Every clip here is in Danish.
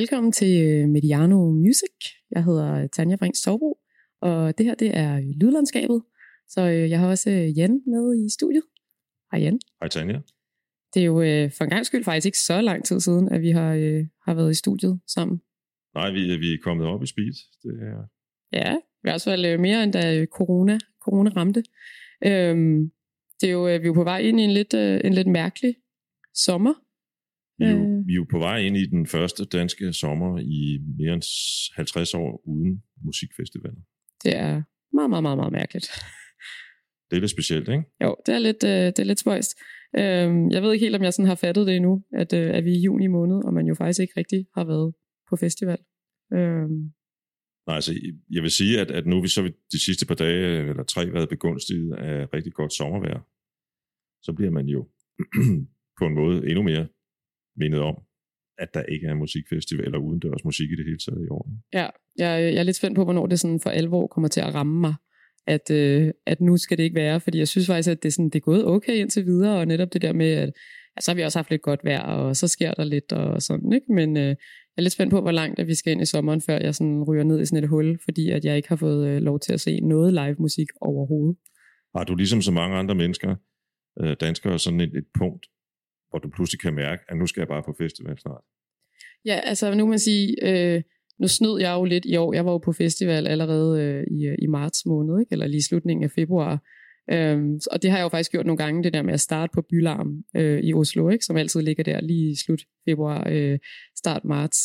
Velkommen til øh, Mediano Music. Jeg hedder Tanja Brink Sovbro, og det her det er Lydlandskabet. Så øh, jeg har også øh, Jan med i studiet. Hej Jan. Hej Tanja. Det er jo for en gang skyld faktisk ikke så lang tid siden, at vi har, har været i studiet sammen. Nej, vi, vi er kommet op i speed. Det er... Ja, i hvert fald mere end da corona, corona ramte. Øhm, det er jo, vi er jo på vej ind i en lidt, en lidt mærkelig sommer. Vi er, jo, øh. vi er jo på vej ind i den første danske sommer i mere end 50 år uden musikfestivaler. Det er meget, meget, meget, meget mærkeligt. Det er lidt specielt, ikke? Jo, det er lidt, øh, det er lidt spøjst. Øhm, jeg ved ikke helt, om jeg sådan har fattet det endnu, at, øh, at vi er i juni måned, og man jo faktisk ikke rigtig har været på festival. Øhm. Nej, altså, jeg vil sige, at, at nu vi så de sidste par dage, eller tre, været begunstiget af rigtig godt sommervejr. Så bliver man jo på en måde endnu mere mindet om, at der ikke er musikfestival eller udendørs musik i det hele taget i år. Ja, jeg, jeg er lidt spændt på, hvornår det sådan for alvor kommer til at ramme mig, at, øh, at nu skal det ikke være, fordi jeg synes faktisk, at det, sådan, det er gået okay indtil videre, og netop det der med, at altså, så har vi også haft lidt godt vejr, og så sker der lidt og sådan, ikke? men øh, jeg er lidt spændt på, hvor langt at vi skal ind i sommeren, før jeg sådan ryger ned i sådan et hul, fordi at jeg ikke har fået øh, lov til at se noget live musik overhovedet. Har du ligesom så mange andre mennesker, øh, danskere, sådan et, et punkt, hvor du pludselig kan mærke, at nu skal jeg bare på festival snart? Ja, altså nu kan man sige, øh, nu snød jeg jo lidt i år. Jeg var jo på festival allerede øh, i, øh, i marts måned, ikke? eller lige slutningen af februar. Øhm, og det har jeg jo faktisk gjort nogle gange, det der med at starte på Bylarm øh, i Oslo, ikke? som altid ligger der lige i slut februar, øh, start marts.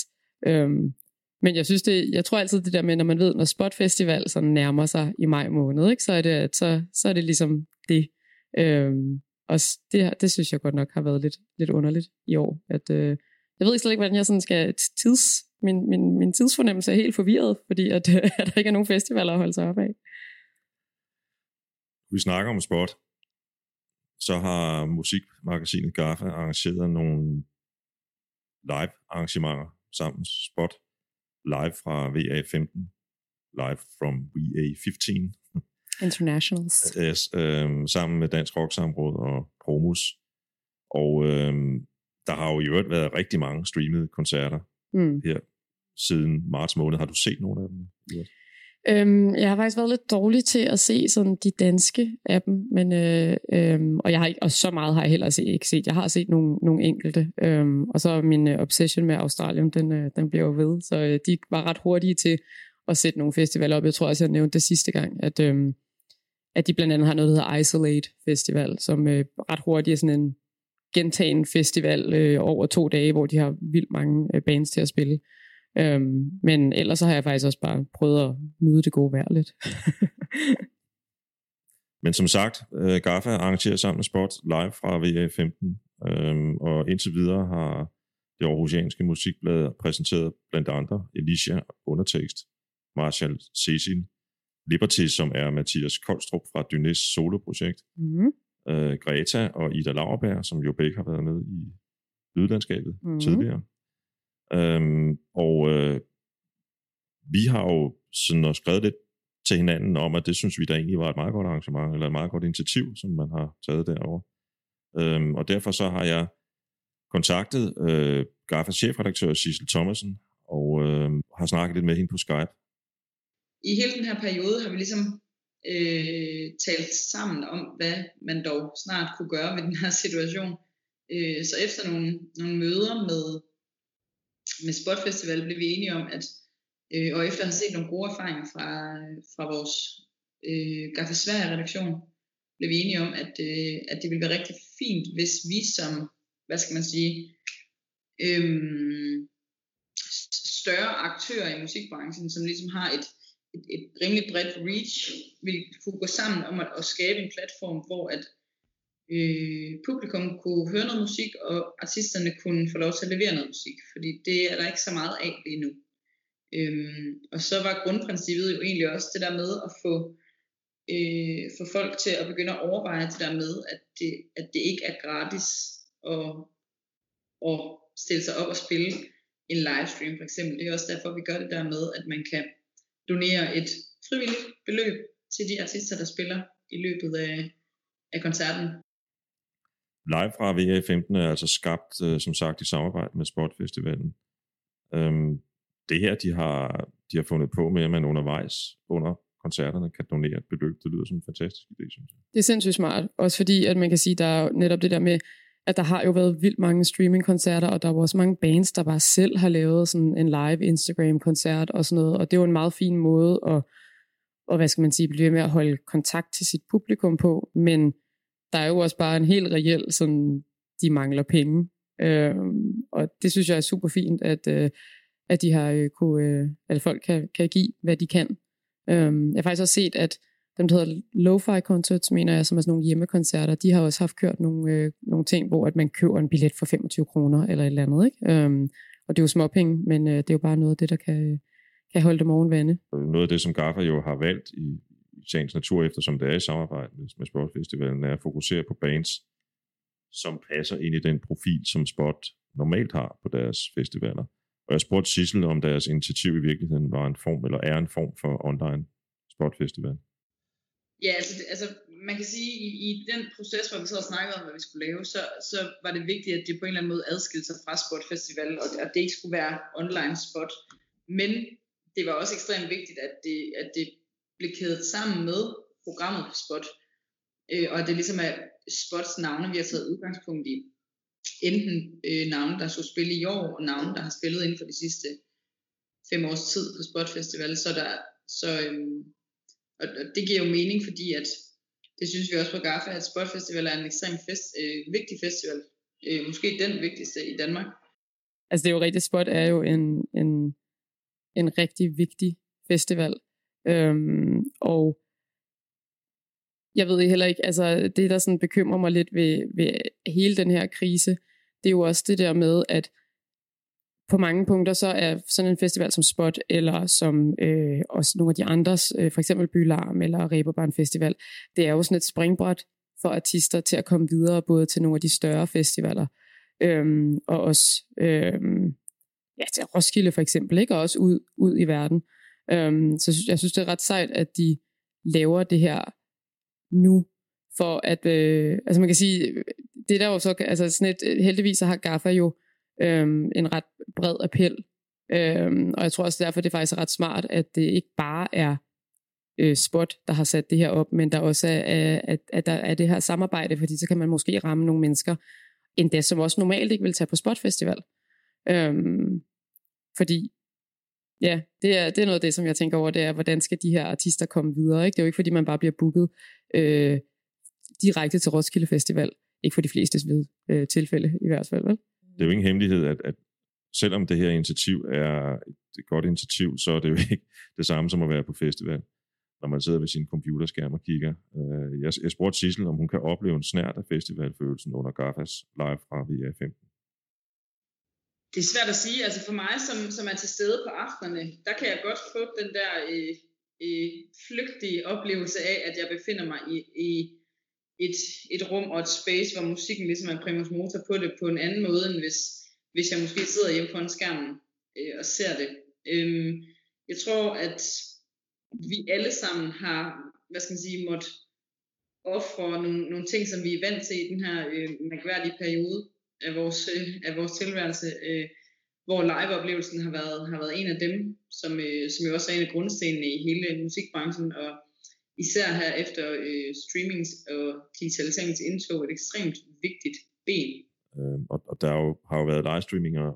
Øhm, men jeg synes det, jeg tror altid det der med, når man ved, når Spot Festival sådan nærmer sig i maj måned, ikke? Så, er det, så, så er det ligesom det. Øhm, og det, det synes jeg godt nok har været lidt, lidt underligt i år. At, øh, jeg ved slet ikke, hvordan jeg sådan skal tids... Min, min, min tidsfornemmelse er helt forvirret, fordi at, øh, at der ikke er nogen festivaler at holde sig op af. Vi snakker om sport. Så har musikmagasinet GAFA arrangeret nogle live arrangementer sammen Spot live fra VA15 live from VA15 Internationals. Yes, øh, sammen med Dansk Rock Samråd og Promus. Og øh, der har jo i øvrigt været rigtig mange streamede koncerter mm. her siden marts måned. Har du set nogle af dem? Øhm, jeg har faktisk været lidt dårlig til at se sådan de danske af dem, men, øh, øh, og, jeg har ikke, og så meget har jeg heller ikke set. Jeg har set nogle, nogle enkelte, øh, og så min øh, obsession med Australien, den, øh, den bliver jo ved, så øh, de var ret hurtige til at sætte nogle festivaler op. Jeg tror også, jeg nævnte det sidste gang, at, øh, at de blandt andet har noget, der hedder Isolate Festival, som øh, ret hurtigt er sådan en gentagen festival øh, over to dage, hvor de har vildt mange øh, bands til at spille. Øhm, men ellers så har jeg faktisk også bare prøvet at nyde det gode vejr lidt. men som sagt, øh, GAFA arrangerer sammen med Sport live fra VA15, øhm, og indtil videre har det aarhusianske musikblad præsenteret blandt andre Alicia Undertekst, Marshall Cecil, Liberty, som er Mathias Koldstrup fra Dynæs soloprojekt, mm. øh, Greta og Ida Lauerberg, som jo begge har været med i lydlandskabet mm. tidligere. Øhm, og øh, vi har jo sådan også skrevet lidt til hinanden om, at det synes vi da egentlig var et meget godt arrangement, eller et meget godt initiativ, som man har taget derovre. Øhm, og derfor så har jeg kontaktet øh, GAFAs chefredaktør Sissel Thomasen, og øh, har snakket lidt med hende på Skype, i hele den her periode har vi ligesom øh, talt sammen om, hvad man dog snart kunne gøre ved den her situation. Øh, så efter nogle, nogle møder med, med Spot Festival blev vi enige om, at øh, og efter at have set nogle gode erfaringer fra, fra vores øh, Gaffe Sverige redaktion, blev vi enige om, at, øh, at det ville være rigtig fint, hvis vi som, hvad skal man sige, øh, større aktører i musikbranchen, som ligesom har et, et, et rimelig bredt reach, vil kunne gå sammen om at, at skabe en platform, hvor at øh, publikum kunne høre noget musik, og artisterne kunne få lov til at levere noget musik, fordi det er der ikke så meget af lige nu. Øhm, og så var grundprincippet jo egentlig også det der med at få, øh, få folk til at begynde at overveje det der med, at det, at det ikke er gratis at, at stille sig op og spille en livestream for eksempel. Det er også derfor, vi gør det der med, at man kan donere et frivilligt beløb til de artister, der spiller i løbet af, af koncerten. Live fra VA15 er altså skabt, øh, som sagt, i samarbejde med Sportfestivalen. Øhm, det her, de har, de har fundet på med, at man undervejs under koncerterne kan donere et beløb. Det lyder som en fantastisk idé, synes jeg. Det er sindssygt smart. Også fordi, at man kan sige, der er netop det der med, at der har jo været vildt mange streamingkoncerter, og der er også mange bands, der bare selv har lavet sådan en live Instagram-koncert og sådan noget, og det er jo en meget fin måde at, og hvad skal man sige, blive med at holde kontakt til sit publikum på, men der er jo også bare en helt reel sådan, de mangler penge, øh, og det synes jeg er super fint, at, øh, at de har øh, kunne, øh, at folk kan, kan give, hvad de kan. Øh, jeg har faktisk også set, at dem, der hedder Lo-Fi Concerts, mener jeg, som er sådan nogle hjemmekoncerter, de har også haft kørt nogle, øh, nogle ting, hvor at man køber en billet for 25 kroner eller et eller andet. Ikke? Øhm, og det er jo småpenge, men øh, det er jo bare noget af det, der kan, øh, kan holde dem oven vande. Noget af det, som Gaffa jo har valgt i, i sagens natur, eftersom det er i samarbejde med, med Sportfestivalen, er at fokusere på bands, som passer ind i den profil, som Spot normalt har på deres festivaler. Og jeg spurgte Sissel, om deres initiativ i virkeligheden var en form, eller er en form for online sportfestival. Ja, altså, altså man kan sige, i, i den proces, hvor vi så og snakkede om, hvad vi skulle lave, så, så var det vigtigt, at det på en eller anden måde adskilte sig fra Sportfestival, og at det ikke skulle være online spot. Men det var også ekstremt vigtigt, at det, at det blev kædet sammen med programmet på Spot, øh, og at det ligesom er Spots navne, vi har taget udgangspunkt i. Enten øh, navne, der skulle spille i år, og navne, der har spillet inden for de sidste fem års tid på Spot Festival, så der, så, øh, og, og det giver jo mening, fordi at det synes vi også på GAFA, at Spot Festival er en ekstremt fest, øh, vigtig festival. Øh, måske den vigtigste i Danmark. Altså det er jo rigtigt, Spot er jo en, en, en rigtig vigtig festival. Øhm, og jeg ved heller ikke, altså det der sådan bekymrer mig lidt ved, ved hele den her krise, det er jo også det der med, at på mange punkter så er sådan en festival som Spot, eller som øh, også nogle af de andres, øh, for eksempel Bylarm eller Reberbarn Festival, det er jo sådan et springbræt for artister til at komme videre, både til nogle af de større festivaler, øhm, og også øhm, ja, til Roskilde for eksempel, ikke? og også ud, ud i verden. Øhm, så jeg synes, det er ret sejt, at de laver det her nu, for at, øh, altså man kan sige, det der jo så, altså sådan et, øh, heldigvis så har Gaffa jo øhm, en ret bred appel. Øhm, og jeg tror også derfor, det er faktisk ret smart, at det ikke bare er øh, Spot, der har sat det her op, men der også er, at, at der er det her samarbejde, fordi så kan man måske ramme nogle mennesker, endda som også normalt ikke vil tage på Spot Festival. Øhm, fordi ja, det er, det er noget af det, som jeg tænker over, det er, hvordan skal de her artister komme videre? Ikke? Det er jo ikke, fordi man bare bliver booket øh, direkte til Roskilde Festival. Ikke for de fleste ved, øh, tilfælde i hvert fald. Vel? Det er jo ingen hemmelighed, at, at selvom det her initiativ er et godt initiativ, så er det jo ikke det samme som at være på festival, når man sidder ved sin computerskærm og kigger. Øh, jeg, jeg spurgte Sissel, om hun kan opleve en snært af festivalfølelsen under GAFAs live fra VR15. Det er svært at sige. Altså for mig, som, som er til stede på aftenerne, der kan jeg godt få den der øh, øh, flygtige oplevelse af, at jeg befinder mig i, i et, et rum og et space, hvor musikken ligesom er primus motor på det på en anden måde, end hvis, hvis jeg måske sidder hjemme foran skærmen øh, og ser det. Øhm, jeg tror, at vi alle sammen har, hvad skal man sige, måtte ofre nogle, nogle ting, som vi er vant til i den her øh, mærkværdige periode af vores, øh, af vores tilværelse, øh, hvor liveoplevelsen har været, har været en af dem, som, øh, som jo også er en af grundstenene i hele musikbranchen, og især her efter øh, streamings og digitaliseringens indtog et ekstremt vigtigt ben. Øh, og, og der jo, har jo været livestreaminger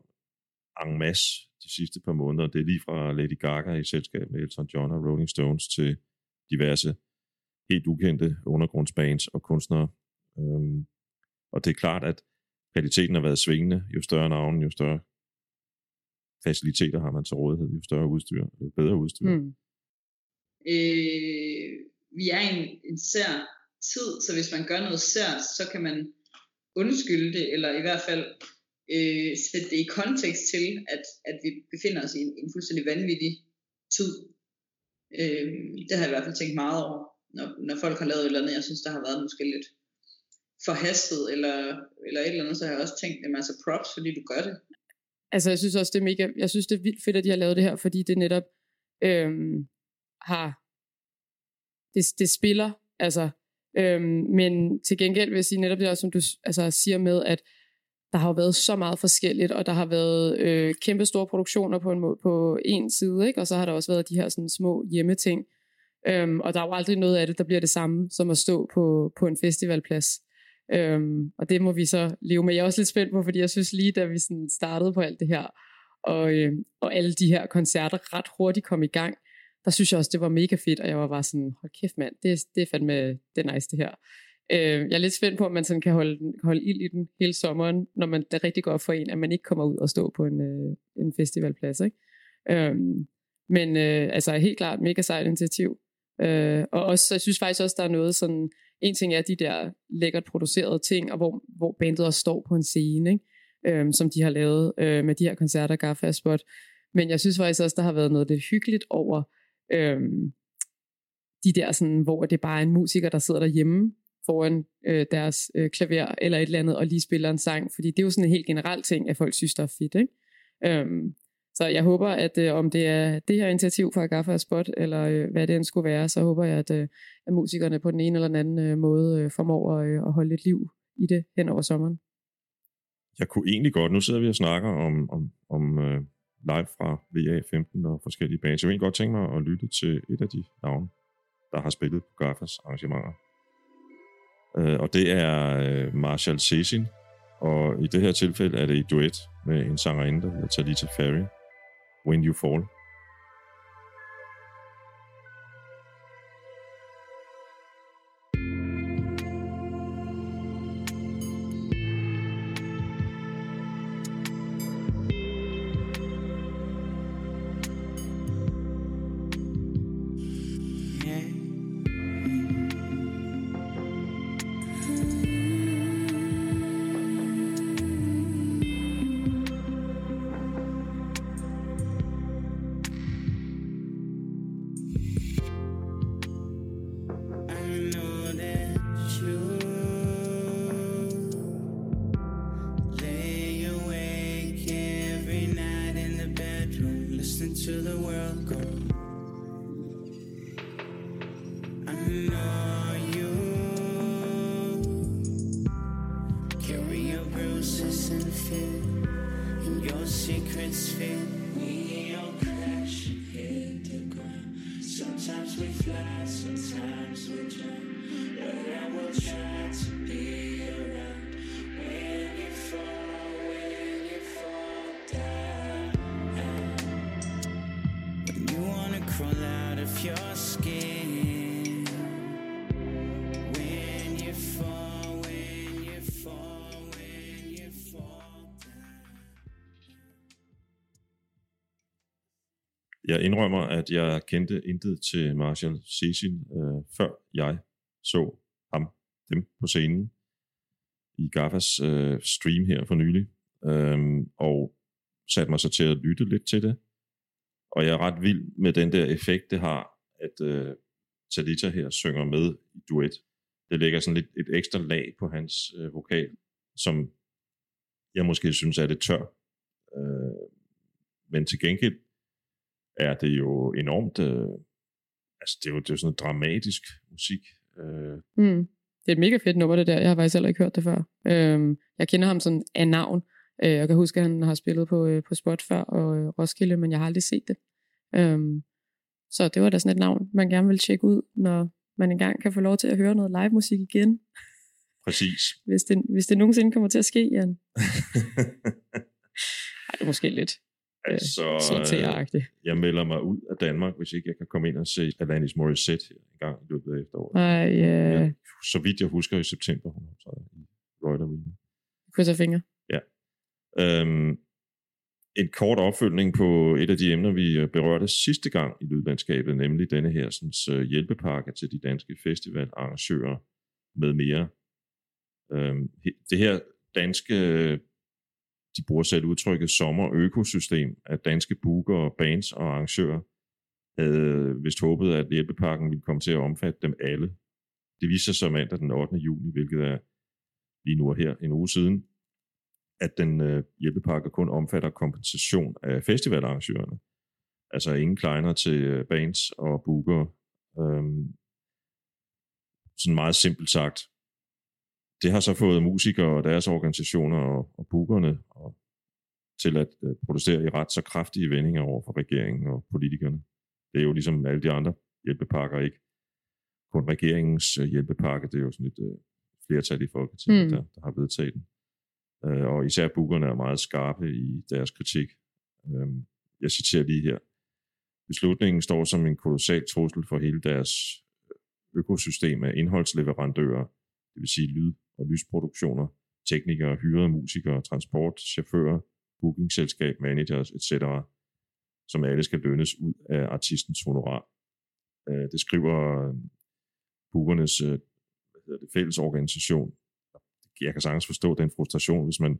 en masse de sidste par måneder. Det er lige fra Lady Gaga i selskab med Elton John og Rolling Stones til diverse helt ukendte undergrundsbands og kunstnere. Øhm, og det er klart, at kvaliteten har været svingende. Jo større navn, jo større faciliteter har man til rådighed, jo større udstyr, jo bedre udstyr. Mm. Øh, vi er i en, en sær tid, så hvis man gør noget sært, så kan man undskylde det, eller i hvert fald øh, sætte det i kontekst til, at, at vi befinder os i en, en fuldstændig vanvittig tid. Øh, det har jeg i hvert fald tænkt meget over, når, når folk har lavet et eller andet, jeg synes, der har været måske lidt forhastet, eller, eller et eller andet, så har jeg også tænkt, at altså props, fordi du gør det. Altså, jeg synes også, det er mega, jeg synes, det er vildt fedt, at de har lavet det her, fordi det netop øhm, har det, det spiller, altså, øhm, men til gengæld vil jeg sige netop det også, som du altså, siger med, at der har jo været så meget forskelligt, og der har været øh, kæmpe store produktioner på en, måde, på en side, ikke? og så har der også været de her sådan, små hjemmeting. Øhm, og der er jo aldrig noget af det, der bliver det samme, som at stå på, på en festivalplads. Øhm, og det må vi så leve med. Jeg er også lidt spændt på, fordi jeg synes lige, da vi sådan startede på alt det her, og, øh, og alle de her koncerter ret hurtigt kom i gang, der synes jeg også, det var mega fedt, og jeg var bare sådan, hold kæft mand, det, det er fandme, det er nice det her. Øh, jeg er lidt spændt på, om man sådan kan holde, holde ild i den hele sommeren, når man det rigtig går for en, at man ikke kommer ud og stå på en, øh, en festivalplads. Ikke? Øh, men øh, altså helt klart mega sejt initiativ. Øh, og også, jeg synes faktisk også, der er noget sådan, en ting er de der lækkert producerede ting, og hvor, hvor bandet også står på en scene, ikke? Øh, som de har lavet øh, med de her koncerter, Gaffa Spot. Men jeg synes faktisk også, der har været noget lidt hyggeligt over øh, de der, sådan, hvor det bare er en musiker, der sidder derhjemme foran øh, deres øh, klaver eller et eller andet, og lige spiller en sang, fordi det er jo sådan en helt generel ting, at folk synes, der er fedt, ikke? Øhm, så jeg håber, at øh, om det er det her initiativ fra Agafa og Spot, eller øh, hvad det end skulle være, så håber jeg, at, øh, at musikerne på den ene eller den anden øh, måde øh, formår at, øh, at holde lidt liv i det hen over sommeren. Jeg kunne egentlig godt, nu sidder vi og snakker om, om, om øh, live fra VA15 og forskellige bands. Jeg vil godt tænke mig at lytte til et af de navne, der har spillet på Gaffas arrangementer. Uh, og det er øh, Marshall Cesin, og i det her tilfælde er det i duet med en sangerinde, der hedder Talita Ferry, When You Fall. Your bruises and fear, and your secrets fear. We all crash hit the ground. Sometimes we fly, sometimes we drown. But I will try to be around Jeg indrømmer, at jeg kendte intet til Marshall Cecil, øh, før jeg så ham, dem på scenen i Gaffas øh, stream her for nylig, øh, og satte mig så til at lytte lidt til det. Og jeg er ret vild med den der effekt, det har, at øh, Talita her synger med i duet. Det lægger sådan lidt et ekstra lag på hans øh, vokal, som jeg måske synes er lidt tør. Øh, men til gengæld er det jo enormt, øh, altså det er jo, det er jo sådan noget dramatisk musik. Øh, Mm. Det er et mega fedt nummer, det der. Jeg har faktisk heller ikke hørt det før. Øhm, jeg kender ham sådan af navn. Øh, jeg kan huske, at han har spillet på, øh, på Spot før og øh, Roskilde, men jeg har aldrig set det. Øhm, så det var da sådan et navn, man gerne vil tjekke ud, når man engang kan få lov til at høre noget live musik igen. præcis. Hvis det, hvis det nogensinde kommer til at ske, Jan. Ej, det er måske lidt altså, CTA-agtigt. jeg melder mig ud af Danmark, hvis ikke jeg kan komme ind og se Alanis Morissette en gang i løbet af efteråret. Ej, øh, Ja, så vidt jeg husker i september, hun optræder i Royal Arena. krydser fingre. Øhm, en kort opfølgning på et af de emner, vi øh, berørte sidste gang i Lydlandskabet, nemlig denne her sådan, øh, hjælpepakke til de danske festivalarrangører med mere. Øhm, det her danske, øh, de bruger selv udtrykket sommerøkosystem af danske booker, bands og arrangører, havde vist håbet, at hjælpepakken ville komme til at omfatte dem alle. Det viser sig mandag den 8. juni, hvilket er lige nu og her en uge siden, at den øh, hjælpepakke kun omfatter kompensation af festivalarrangørerne. Altså ingen kleiner til øh, bands og booker. Øhm, sådan meget simpelt sagt det har så fået musikere og deres organisationer og, og bookerne og, til at uh, protestere i ret så kraftige vendinger over for regeringen og politikerne. Det er jo ligesom alle de andre hjælpepakker, ikke kun regeringens uh, hjælpepakke, det er jo sådan et uh, flertal i Folketinget, mm. der, der har vedtaget den. Uh, og især bookerne er meget skarpe i deres kritik. Uh, jeg citerer lige her. Beslutningen står som en kolossal trussel for hele deres økosystem af indholdsleverandører, det vil sige lyd- og lysproduktioner, teknikere, hyrede musikere, transport, chauffører, bookingselskab, managers etc., som alle skal lønnes ud af artistens honorar. Øh, det skriver bookernes øh, hvad hedder det, fælles organisation. Jeg kan sagtens forstå den frustration, hvis man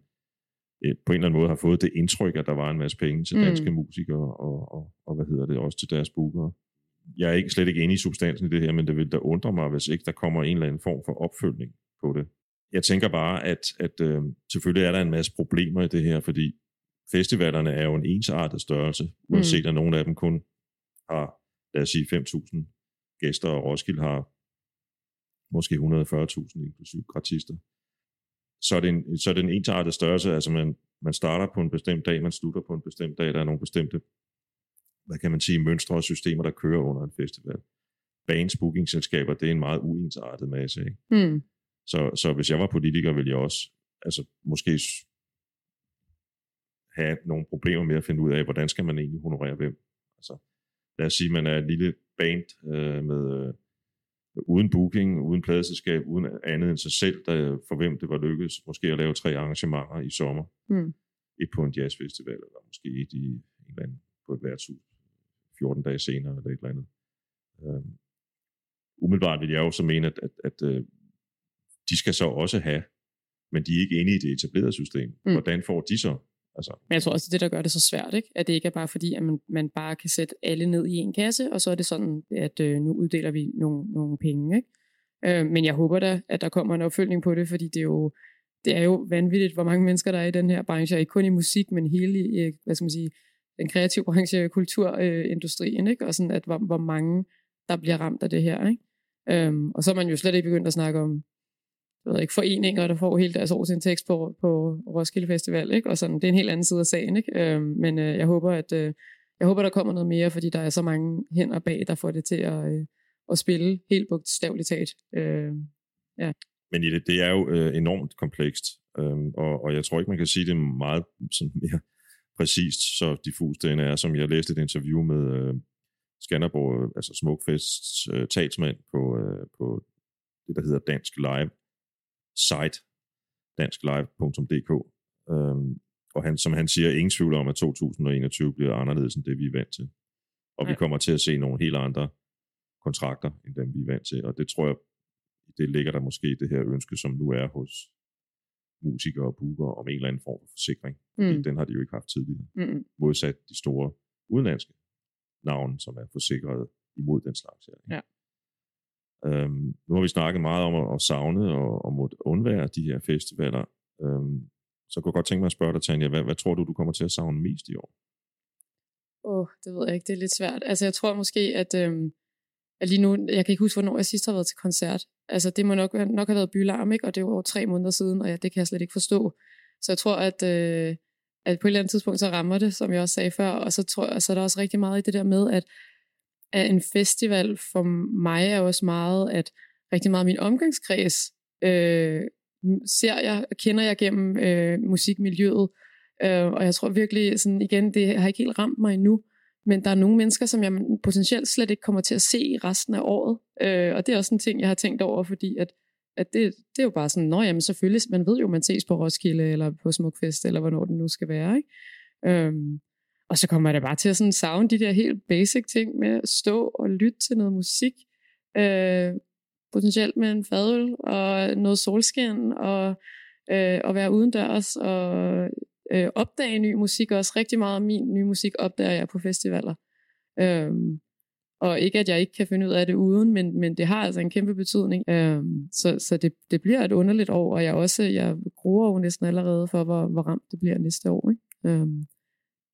øh, på en eller anden måde har fået det indtryk, at der var en masse penge til danske mm. musikere og, og, og hvad hedder det, også til deres bookere jeg er ikke slet ikke enig i substansen i det her, men det vil da undre mig, hvis ikke der kommer en eller anden form for opfølgning på det. Jeg tænker bare, at, at øh, selvfølgelig er der en masse problemer i det her, fordi festivalerne er jo en ensartet størrelse, uanset mm. at nogle af dem kun har, lad os sige, 5.000 gæster, og Roskilde har måske 140.000 inklusive gratister. Så er, det en, så er det en ensartet størrelse, altså man, man starter på en bestemt dag, man slutter på en bestemt dag, der er nogle bestemte hvad kan man sige, mønstre og systemer, der kører under en festival. Bands, bookingselskaber, det er en meget uensartet masse. Ikke? Mm. Så, så hvis jeg var politiker, ville jeg også altså, måske have nogle problemer med at finde ud af, hvordan skal man egentlig honorere hvem. Altså, lad os sige, man er et lille band øh, med øh, uden booking, uden pladeselskab, uden andet end sig selv, der, for hvem det var lykkedes måske at lave tre arrangementer i sommer. Mm. Et på en jazzfestival, eller måske et i en eller anden på et værtshus 14 dage senere, eller et eller andet. Øh, umiddelbart vil jeg jo så mene, at, at, at øh, de skal så også have, men de er ikke inde i det etablerede system. Mm. Hvordan får de så? Altså. Men jeg tror også, det er det, der gør det så svært, ikke? at det ikke er bare fordi, at man, man bare kan sætte alle ned i en kasse, og så er det sådan, at øh, nu uddeler vi nogle, nogle penge. Ikke? Øh, men jeg håber da, at der kommer en opfølgning på det, fordi det er jo, det er jo vanvittigt, hvor mange mennesker der er i den her branche, ikke kun i musik, men hele i, hvad skal man sige, den kreative branche, kulturindustrien, ikke? og sådan, at hvor, hvor mange, der bliver ramt af det her. Ikke? Øhm, og så er man jo slet ikke begyndt at snakke om jeg ved ikke, foreninger, der får hele deres årsindtægt på, på Roskilde Festival, ikke? og sådan, det er en helt anden side af sagen. Ikke? Øhm, men øh, jeg håber, at øh, jeg håber, der kommer noget mere, fordi der er så mange hænder bag, der får det til at, øh, at spille helt bogstaveligt talt. Øh, ja. Men det, det er jo øh, enormt komplekst, øh, og, og jeg tror ikke, man kan sige det meget sådan mere præcist så diffus den er, som jeg læste et interview med øh, Skanderborg, øh, altså Smukfests øh, talsmand på, øh, på det, der hedder Dansk Live site, dansklive.dk. Øhm, og han, som han siger, ingen tvivl om, at 2021 bliver anderledes end det, vi er vant til. Og ja. vi kommer til at se nogle helt andre kontrakter, end dem vi er vant til. Og det tror jeg, det ligger der måske det her ønske, som nu er hos musikere og booker om en eller anden form for forsikring. Mm. Den har de jo ikke haft tidligere. Mm. Modsat de store udenlandske navne, som er forsikret imod den slags her. Ja. Øhm, nu har vi snakket meget om at, at savne og, og måtte undvære de her festivaler. Øhm, så kunne jeg godt tænke mig at spørge dig, Tanja, hvad, hvad tror du, du kommer til at savne mest i år? Åh, oh, det ved jeg ikke. Det er lidt svært. Altså, jeg tror måske, at, øhm, at lige nu, jeg kan ikke huske, hvornår jeg sidst har været til koncert. Altså, det må nok, nok have været bylarm, ikke? Og det var over tre måneder siden, og ja, det kan jeg slet ikke forstå. Så jeg tror, at, øh, at på et eller andet tidspunkt, så rammer det, som jeg også sagde før. Og så tror jeg, så er der også rigtig meget i det der med, at, af en festival for mig er også meget, at rigtig meget af min omgangskreds øh, ser jeg, og kender jeg gennem øh, musikmiljøet. Øh, og jeg tror virkelig, sådan igen, det har ikke helt ramt mig endnu. Men der er nogle mennesker, som jeg potentielt slet ikke kommer til at se i resten af året. Øh, og det er også en ting, jeg har tænkt over, fordi at, at det, det er jo bare sådan, nå jamen selvfølgelig, man ved jo, man ses på Roskilde, eller på Smukfest, eller hvornår den nu skal være. Ikke? Øh, og så kommer jeg da bare til at sådan savne de der helt basic ting med at stå og lytte til noget musik. Øh, potentielt med en fadøl og noget solskin og, øh, og være udendørs og øh, opdage ny musik også. Rigtig meget af min nye musik opdager jeg på festivaler. Øh, og ikke at jeg ikke kan finde ud af det uden, men, men det har altså en kæmpe betydning. Øhm, så så det, det bliver et underligt år, og jeg også jeg gruer jo næsten allerede for, hvor, hvor ramt det bliver næste år. Ikke? Øhm,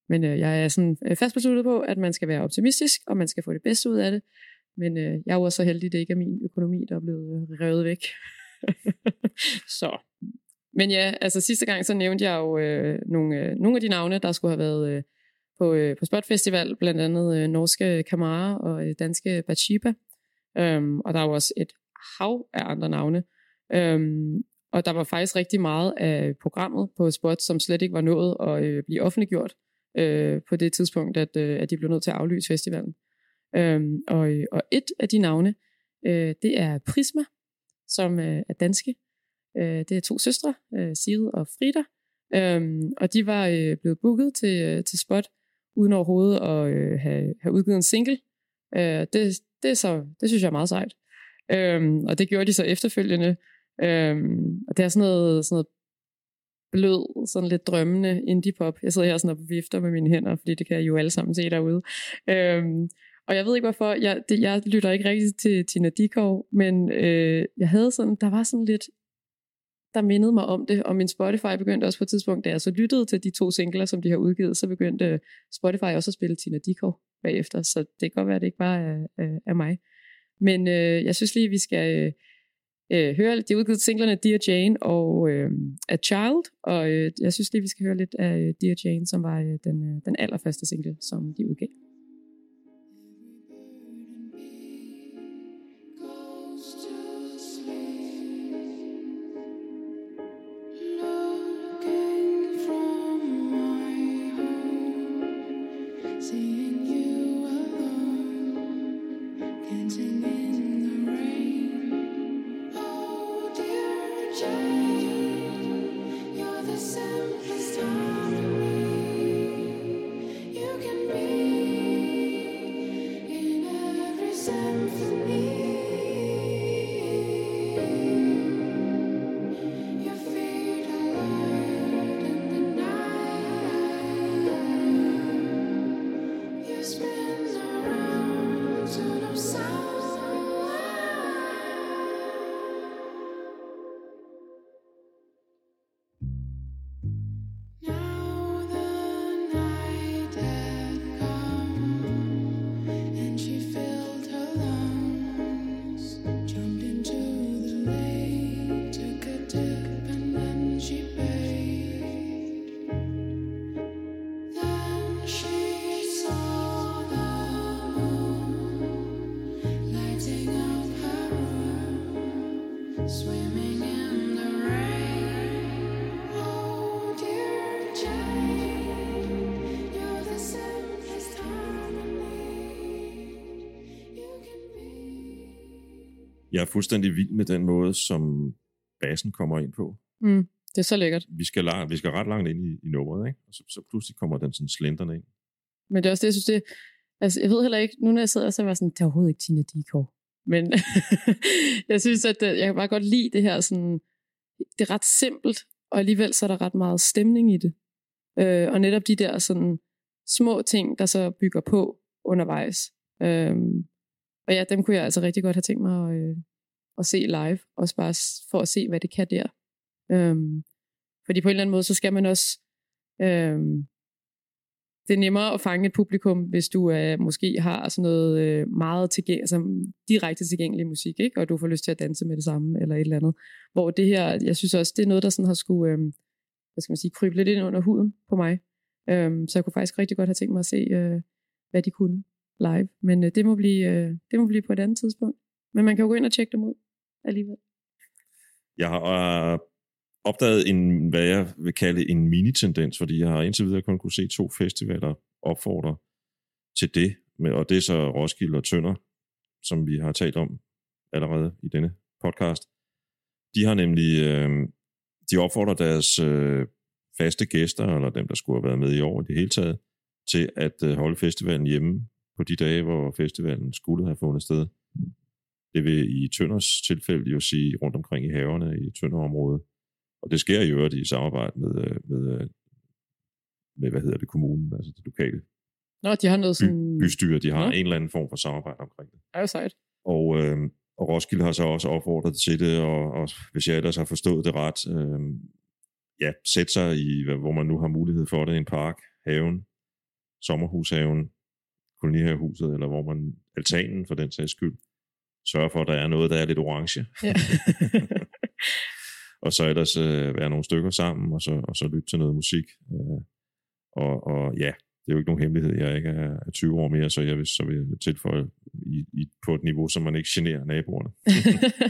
men øh, jeg er sådan øh, fast besluttet på, at man skal være optimistisk, og man skal få det bedste ud af det. Men øh, jeg er jo også så heldig, at det ikke er min økonomi, der er blevet øh, revet væk. så. Men ja, altså sidste gang, så nævnte jeg jo øh, nogle, øh, nogle af de navne, der skulle have været øh, på, øh, på Spot Festival, blandt andet øh, norske Kamara og øh, danske Bachiba. Øhm, og der var også et hav af andre navne. Øhm, og der var faktisk rigtig meget af programmet på Spot, som slet ikke var nået at øh, blive offentliggjort øh, på det tidspunkt, at, øh, at de blev nødt til at aflyse festivalen. Øhm, og, og et af de navne, øh, det er Prisma, som øh, er danske. Øh, det er to søstre, øh, Sigrid og Frida. Øhm, og de var øh, blevet booket til, øh, til Spot, uden overhovedet at øh, have, have udgivet en single. Øh, det, det, er så, det synes jeg er meget sejt. Øhm, og det gjorde de så efterfølgende. Øhm, og det er sådan noget, sådan noget blød, sådan lidt drømmende indie-pop. Jeg sidder her sådan og vifter med mine hænder, fordi det kan jeg jo alle sammen se derude. Øhm, og jeg ved ikke hvorfor, jeg, det, jeg lytter ikke rigtig til Tina Dikov, men øh, jeg havde sådan, der var sådan lidt, der mindede mig om det, og min Spotify begyndte også på et tidspunkt, da jeg så lyttede til de to singler, som de har udgivet, så begyndte Spotify også at spille Tina Dikov bagefter, så det kan godt være, at det ikke bare er, er, er mig. Men øh, jeg synes lige, vi skal øh, øh, høre, de har udgivet singlerne Dear Jane og øh, A Child, og øh, jeg synes lige, vi skal høre lidt af øh, Dear Jane, som var øh, den, øh, den allerførste single, som de udgav. Jeg er fuldstændig vild med den måde, som bassen kommer ind på. Mm, det er så lækkert. Vi skal, lang, vi skal ret langt ind i, i nummeret, ikke? Og så, så pludselig kommer den sådan slenderne ind. Men det er også det, jeg synes, det, altså, jeg ved heller ikke, nu når jeg sidder, så er jeg sådan, det er overhovedet ikke Tina Dikov. Men jeg synes, at øh, jeg kan bare godt lide det her sådan, det er ret simpelt, og alligevel så er der ret meget stemning i det. Øh, og netop de der sådan små ting, der så bygger på undervejs. Øh, og ja, dem kunne jeg altså rigtig godt have tænkt mig at, øh, at se live, også bare for at se, hvad det kan der. Øhm, fordi på en eller anden måde, så skal man også Øhm, det er nemmere at fange et publikum, hvis du øh, måske har sådan noget øh, meget tilgæng- altså, direkte tilgængelig musik, ikke? og du får lyst til at danse med det samme, eller et eller andet. Hvor det her, jeg synes også, det er noget, der sådan har skulle, øh, hvad skal man sige, krybe lidt ind under huden på mig. Øh, så jeg kunne faktisk rigtig godt have tænkt mig at se, øh, hvad de kunne live. Men øh, det, må blive, øh, det må blive på et andet tidspunkt. Men man kan jo gå ind og tjekke dem ud alligevel. Jeg har øh, opdaget en, hvad jeg vil kalde en mini-tendens, fordi jeg har indtil videre kun kunne se to festivaler opfordre til det, og det er så Roskilde og Tønder, som vi har talt om allerede i denne podcast. De har nemlig, øh, de opfordrer deres øh, faste gæster, eller dem, der skulle have været med i år i det hele taget, til at øh, holde festivalen hjemme på de dage, hvor festivalen skulle have fundet sted. Det vil i Tønders tilfælde jo sige rundt omkring i haverne i Tønderområdet. Og det sker i øvrigt i samarbejde med, øh, med, øh, med hvad hedder det, kommunen, altså det lokale Nå, de har noget by, sådan... bystyre. De har Nå. en eller anden form for samarbejde omkring det. jo sejt. Og, øh, og Roskilde har så også opfordret til det, og, og hvis jeg ellers har forstået det ret, øh, ja, sætte sig i, hvor man nu har mulighed for det, en park, haven, sommerhushaven, kolonihavehuset, eller hvor man, altanen for den sags skyld, sørge for, at der er noget, der er lidt orange. Ja. og så ellers øh, være nogle stykker sammen, og så, og så lytte til noget musik. Øh, og, og ja, det er jo ikke nogen hemmelighed, jeg ikke er, er 20 år mere, så jeg vil, så vil jeg tilføje i, i, på et niveau, så man ikke generer naboerne.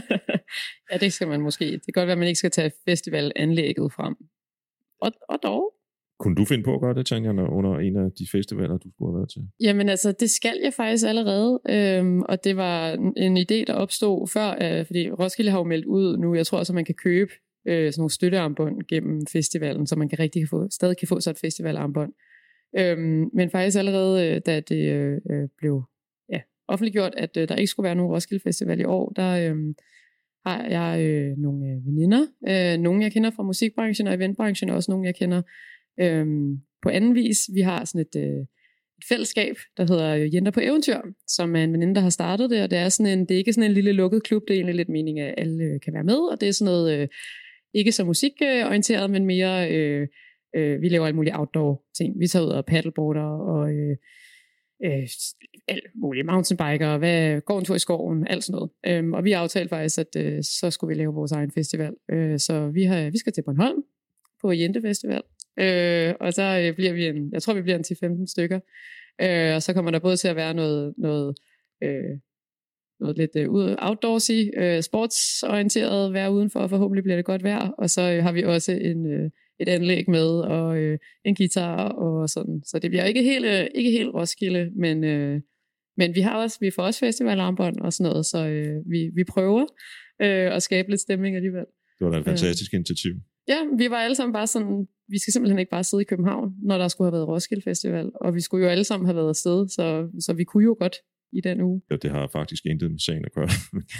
ja, det skal man måske. Det kan godt være, at man ikke skal tage festivalanlægget frem. Og, og dog. Kunne du finde på at gøre det, Tanja, under en af de festivaler, du skulle have været til? Jamen altså, det skal jeg faktisk allerede, øhm, og det var en- idé, der opstod før, øh, fordi Roskilde har jo meldt ud nu, jeg tror også, at man kan købe øh, sådan nogle støttearmbånd gennem festivalen, så man kan rigtig få, stadig kan få så et festivalarmbånd. Øhm, men faktisk allerede, øh, da det øh, øh, blev ja, offentliggjort, at øh, der ikke skulle være nogen Roskilde Festival i år, der øh, har jeg øh, nogle øh, veninder, øh, nogle jeg kender fra musikbranchen og eventbranchen, og også nogle jeg kender øhm, på anden vis. Vi har sådan et... Øh, et fællesskab, der hedder øh, Jenter på Eventyr, som er en veninde, der har startet det, og det er, sådan en, det er ikke sådan en lille lukket klub, det er egentlig lidt meningen, at alle øh, kan være med, og det er sådan noget, øh, ikke så musikorienteret, men mere, øh, øh, vi laver alle mulige outdoor ting. Vi tager ud og paddleboarder, og øh, øh, alt muligt, mountainbiker, hvad, går en tur i skoven, alt sådan noget. Øhm, og vi aftalte faktisk, at øh, så skulle vi lave vores egen festival. Øh, så vi, har, vi skal til Bornholm på Jente Festival, øh, og så øh, bliver vi en, jeg tror vi bliver en 10-15 stykker, øh, og så kommer der både til at være noget, noget, øh, noget lidt øh, ud- outdoorsy, øh, sportsorienteret vejr udenfor, og forhåbentlig bliver det godt vejr, og så øh, har vi også en, øh, et anlæg med, og øh, en guitar og sådan, så det bliver ikke helt, øh, ikke helt Roskilde, men, øh, men vi har også, vi får også festivalarmbånd og sådan noget, så øh, vi, vi prøver øh, at skabe lidt stemning alligevel. Det var da et fantastisk initiativ. Ja, vi var alle sammen bare sådan, vi skal simpelthen ikke bare sidde i København, når der skulle have været Roskilde Festival, og vi skulle jo alle sammen have været afsted, så, så vi kunne jo godt i den uge. Ja, det har faktisk intet med sagen at gøre.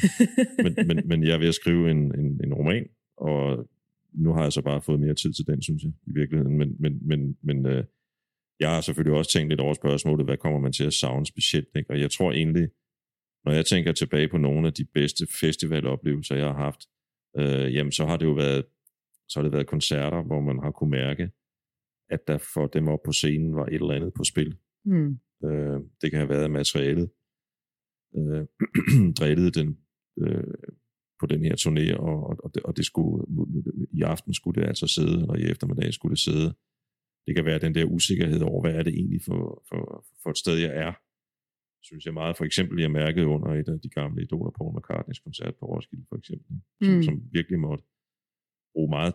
men, men, men jeg er ved at skrive en, en, en roman, og nu har jeg så bare fået mere tid til den, synes jeg, i virkeligheden. Men, men, men, men øh, jeg har selvfølgelig også tænkt lidt over spørgsmålet, hvad kommer man til at savne specielt? Ikke? Og jeg tror egentlig, når jeg tænker tilbage på nogle af de bedste festivaloplevelser, jeg har haft, øh, jamen så har det jo været, så har det været koncerter, hvor man har kunne mærke, at der for dem op på scenen var et eller andet på spil. Hmm. Øh, det kan have været materialet, øh, drillede den øh, på den her turné, og, og, det, og det skulle, i aften skulle det altså sidde, eller i eftermiddag skulle det sidde. Det kan være den der usikkerhed over, hvad er det egentlig for, for, for et sted, jeg er. Synes jeg meget. For eksempel, jeg mærkede under et af de gamle idoler, Paul McCartneys koncert på Roskilde, for eksempel, som, Mm. som virkelig måtte bruge meget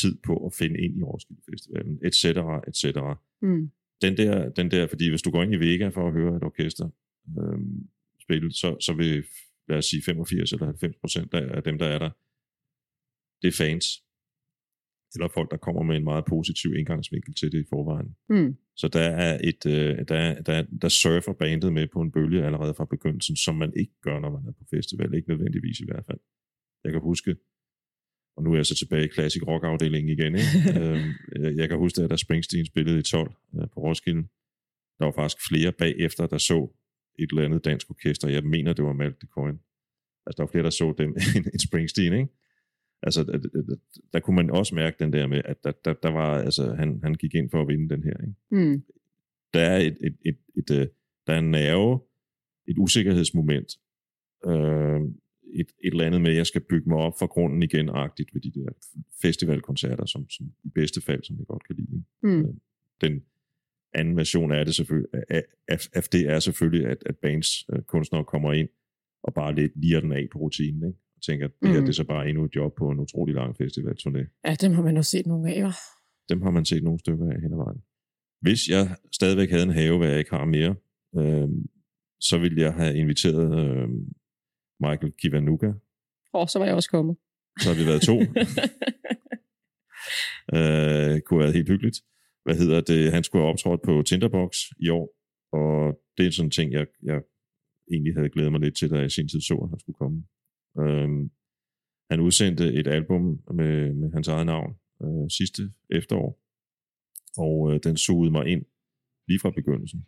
tid på at finde ind i Roskilde Festivalen, et cetera, et cetera Hmm. den der, den der, fordi hvis du går ind i Vega for at høre et orkester øhm, spille, så, så vil, lad os sige, 85 eller 90 procent af dem, der er der, det er fans. Eller folk, der kommer med en meget positiv indgangsvinkel til det i forvejen. Hmm. Så der er et, øh, der, der, der surfer bandet med på en bølge allerede fra begyndelsen, som man ikke gør, når man er på festival. Ikke nødvendigvis i hvert fald. Jeg kan huske, og nu er jeg så tilbage i Classic Rock afdelingen igen. Ikke? øhm, jeg- jeg kan huske, at da Springsteen spillede i 12 øh, på Roskilde, der var faktisk flere bagefter, der så et eller andet dansk orkester. Jeg mener, det var Malte Coin. Altså, der var flere, der så dem end Springsteen, ikke? Altså, der, der, der kunne man også mærke den der med, at der, der, der var, altså, han, han gik ind for at vinde den her, ikke? Hmm. der er et, et, et, et, et der er en nerve, et usikkerhedsmoment, øh, et, et eller andet med, at jeg skal bygge mig op fra grunden igen, agtigt ved de der festivalkoncerter, som, som i bedste fald, som jeg godt kan lide. ikke? Hmm. Den anden version af det selvfølgelig, af, af, det er selvfølgelig, at, at bands øh, kunstnere kommer ind og bare lidt liger den af på rutinen, ikke? og tænker, at det her Mhm. det er så bare endnu et job på en utrolig lang festivalturné. Ja, dem har man også set nogle af, hva'? Dem har man set nogle stykker af hen ad vejen. Hvis jeg stadigvæk havde en have, hvad jeg ikke har mere, øh, så ville jeg have inviteret øh, Michael Kiwanuka. Åh, oh, så var jeg også kommet. Så har vi været to. øh, kunne have været helt hyggeligt. Hvad hedder det? Han skulle have optrådt på Tinderbox i år, og det er sådan en ting, jeg, jeg egentlig havde glædet mig lidt til, da jeg i sin tid så, at han skulle komme. Øhm, han udsendte et album med, med hans eget navn øh, sidste efterår, og øh, den sugede mig ind lige fra begyndelsen.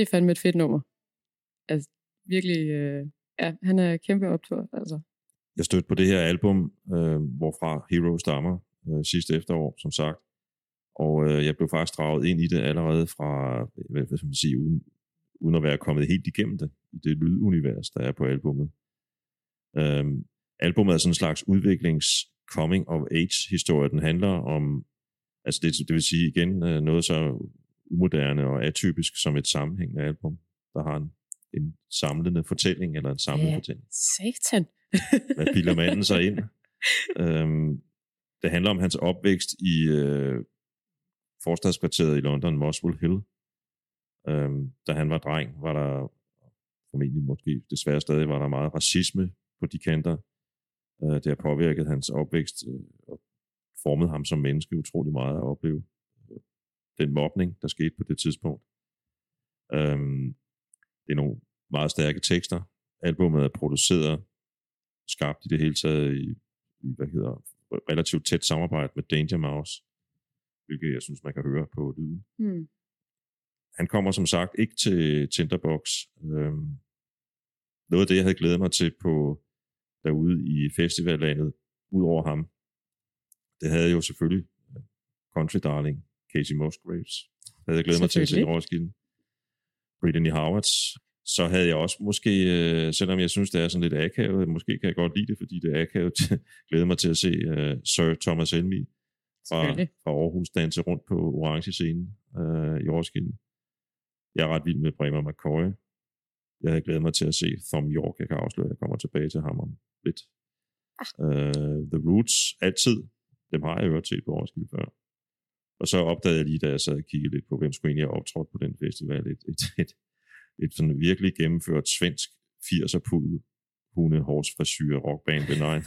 Det er fandme et fedt nummer. Altså, virkelig, øh, ja, han er kæmpe optur, altså. Jeg stødte på det her album, øh, hvorfra Hero stammer øh, sidste efterår, som sagt. Og øh, jeg blev faktisk draget ind i det allerede fra, hvad, hvad skal man sige, uden, uden at være kommet helt igennem det, i det lydunivers, der er på albummet. Øh, albummet er sådan en slags udviklings coming of age historie. Den handler om, altså det, det vil sige igen, øh, noget så umoderne og atypisk som et sammenhængende album, der har en, en samlende fortælling, eller en samlet Ja. fortælling Satan. hvad bilder manden sig ind? øhm, det handler om hans opvækst i øh, forstadskvarteret i London, Muswell Hill. Øhm, da han var dreng, var der formentlig måske desværre stadig var der meget racisme på de kanter. Øh, det har påvirket hans opvækst øh, og formet ham som menneske utrolig meget at opleve den mobning, der skete på det tidspunkt. Øhm, det er nogle meget stærke tekster. Albummet er produceret skabt i det hele taget i, i hvad hedder, relativt tæt samarbejde med Danger Mouse, hvilket jeg synes, man kan høre på lyden. Hmm. Han kommer som sagt ikke til Tinderbox. Øhm, noget af det, jeg havde glædet mig til på derude i festivallandet, ud over ham, det havde jo selvfølgelig Country Darling, Casey Musgraves. Havde jeg glædet mig til at se. Roskilde. Brittany Howards. Så havde jeg også måske, øh, selvom jeg synes, det er sådan lidt akavet, måske kan jeg godt lide det, fordi det er akavet, glædet mig til at se øh, Sir Thomas Helmi fra, fra Aarhus danse rundt på orange scenen øh, i Roskilde. Jeg er ret vild med Bremer McCoy. Jeg havde glædet mig til at se Thom York. Jeg kan afsløre, at jeg kommer tilbage til ham om lidt. Uh, The Roots, altid. Dem har jeg hørt til på Roskilde før. Og så opdagede jeg lige, da jeg sad og kiggede lidt på, hvem skulle egentlig have optrådt på den festival, et, et, et, et sådan virkelig gennemført svensk 80'er pudel hunde frisyr rockband ved navn,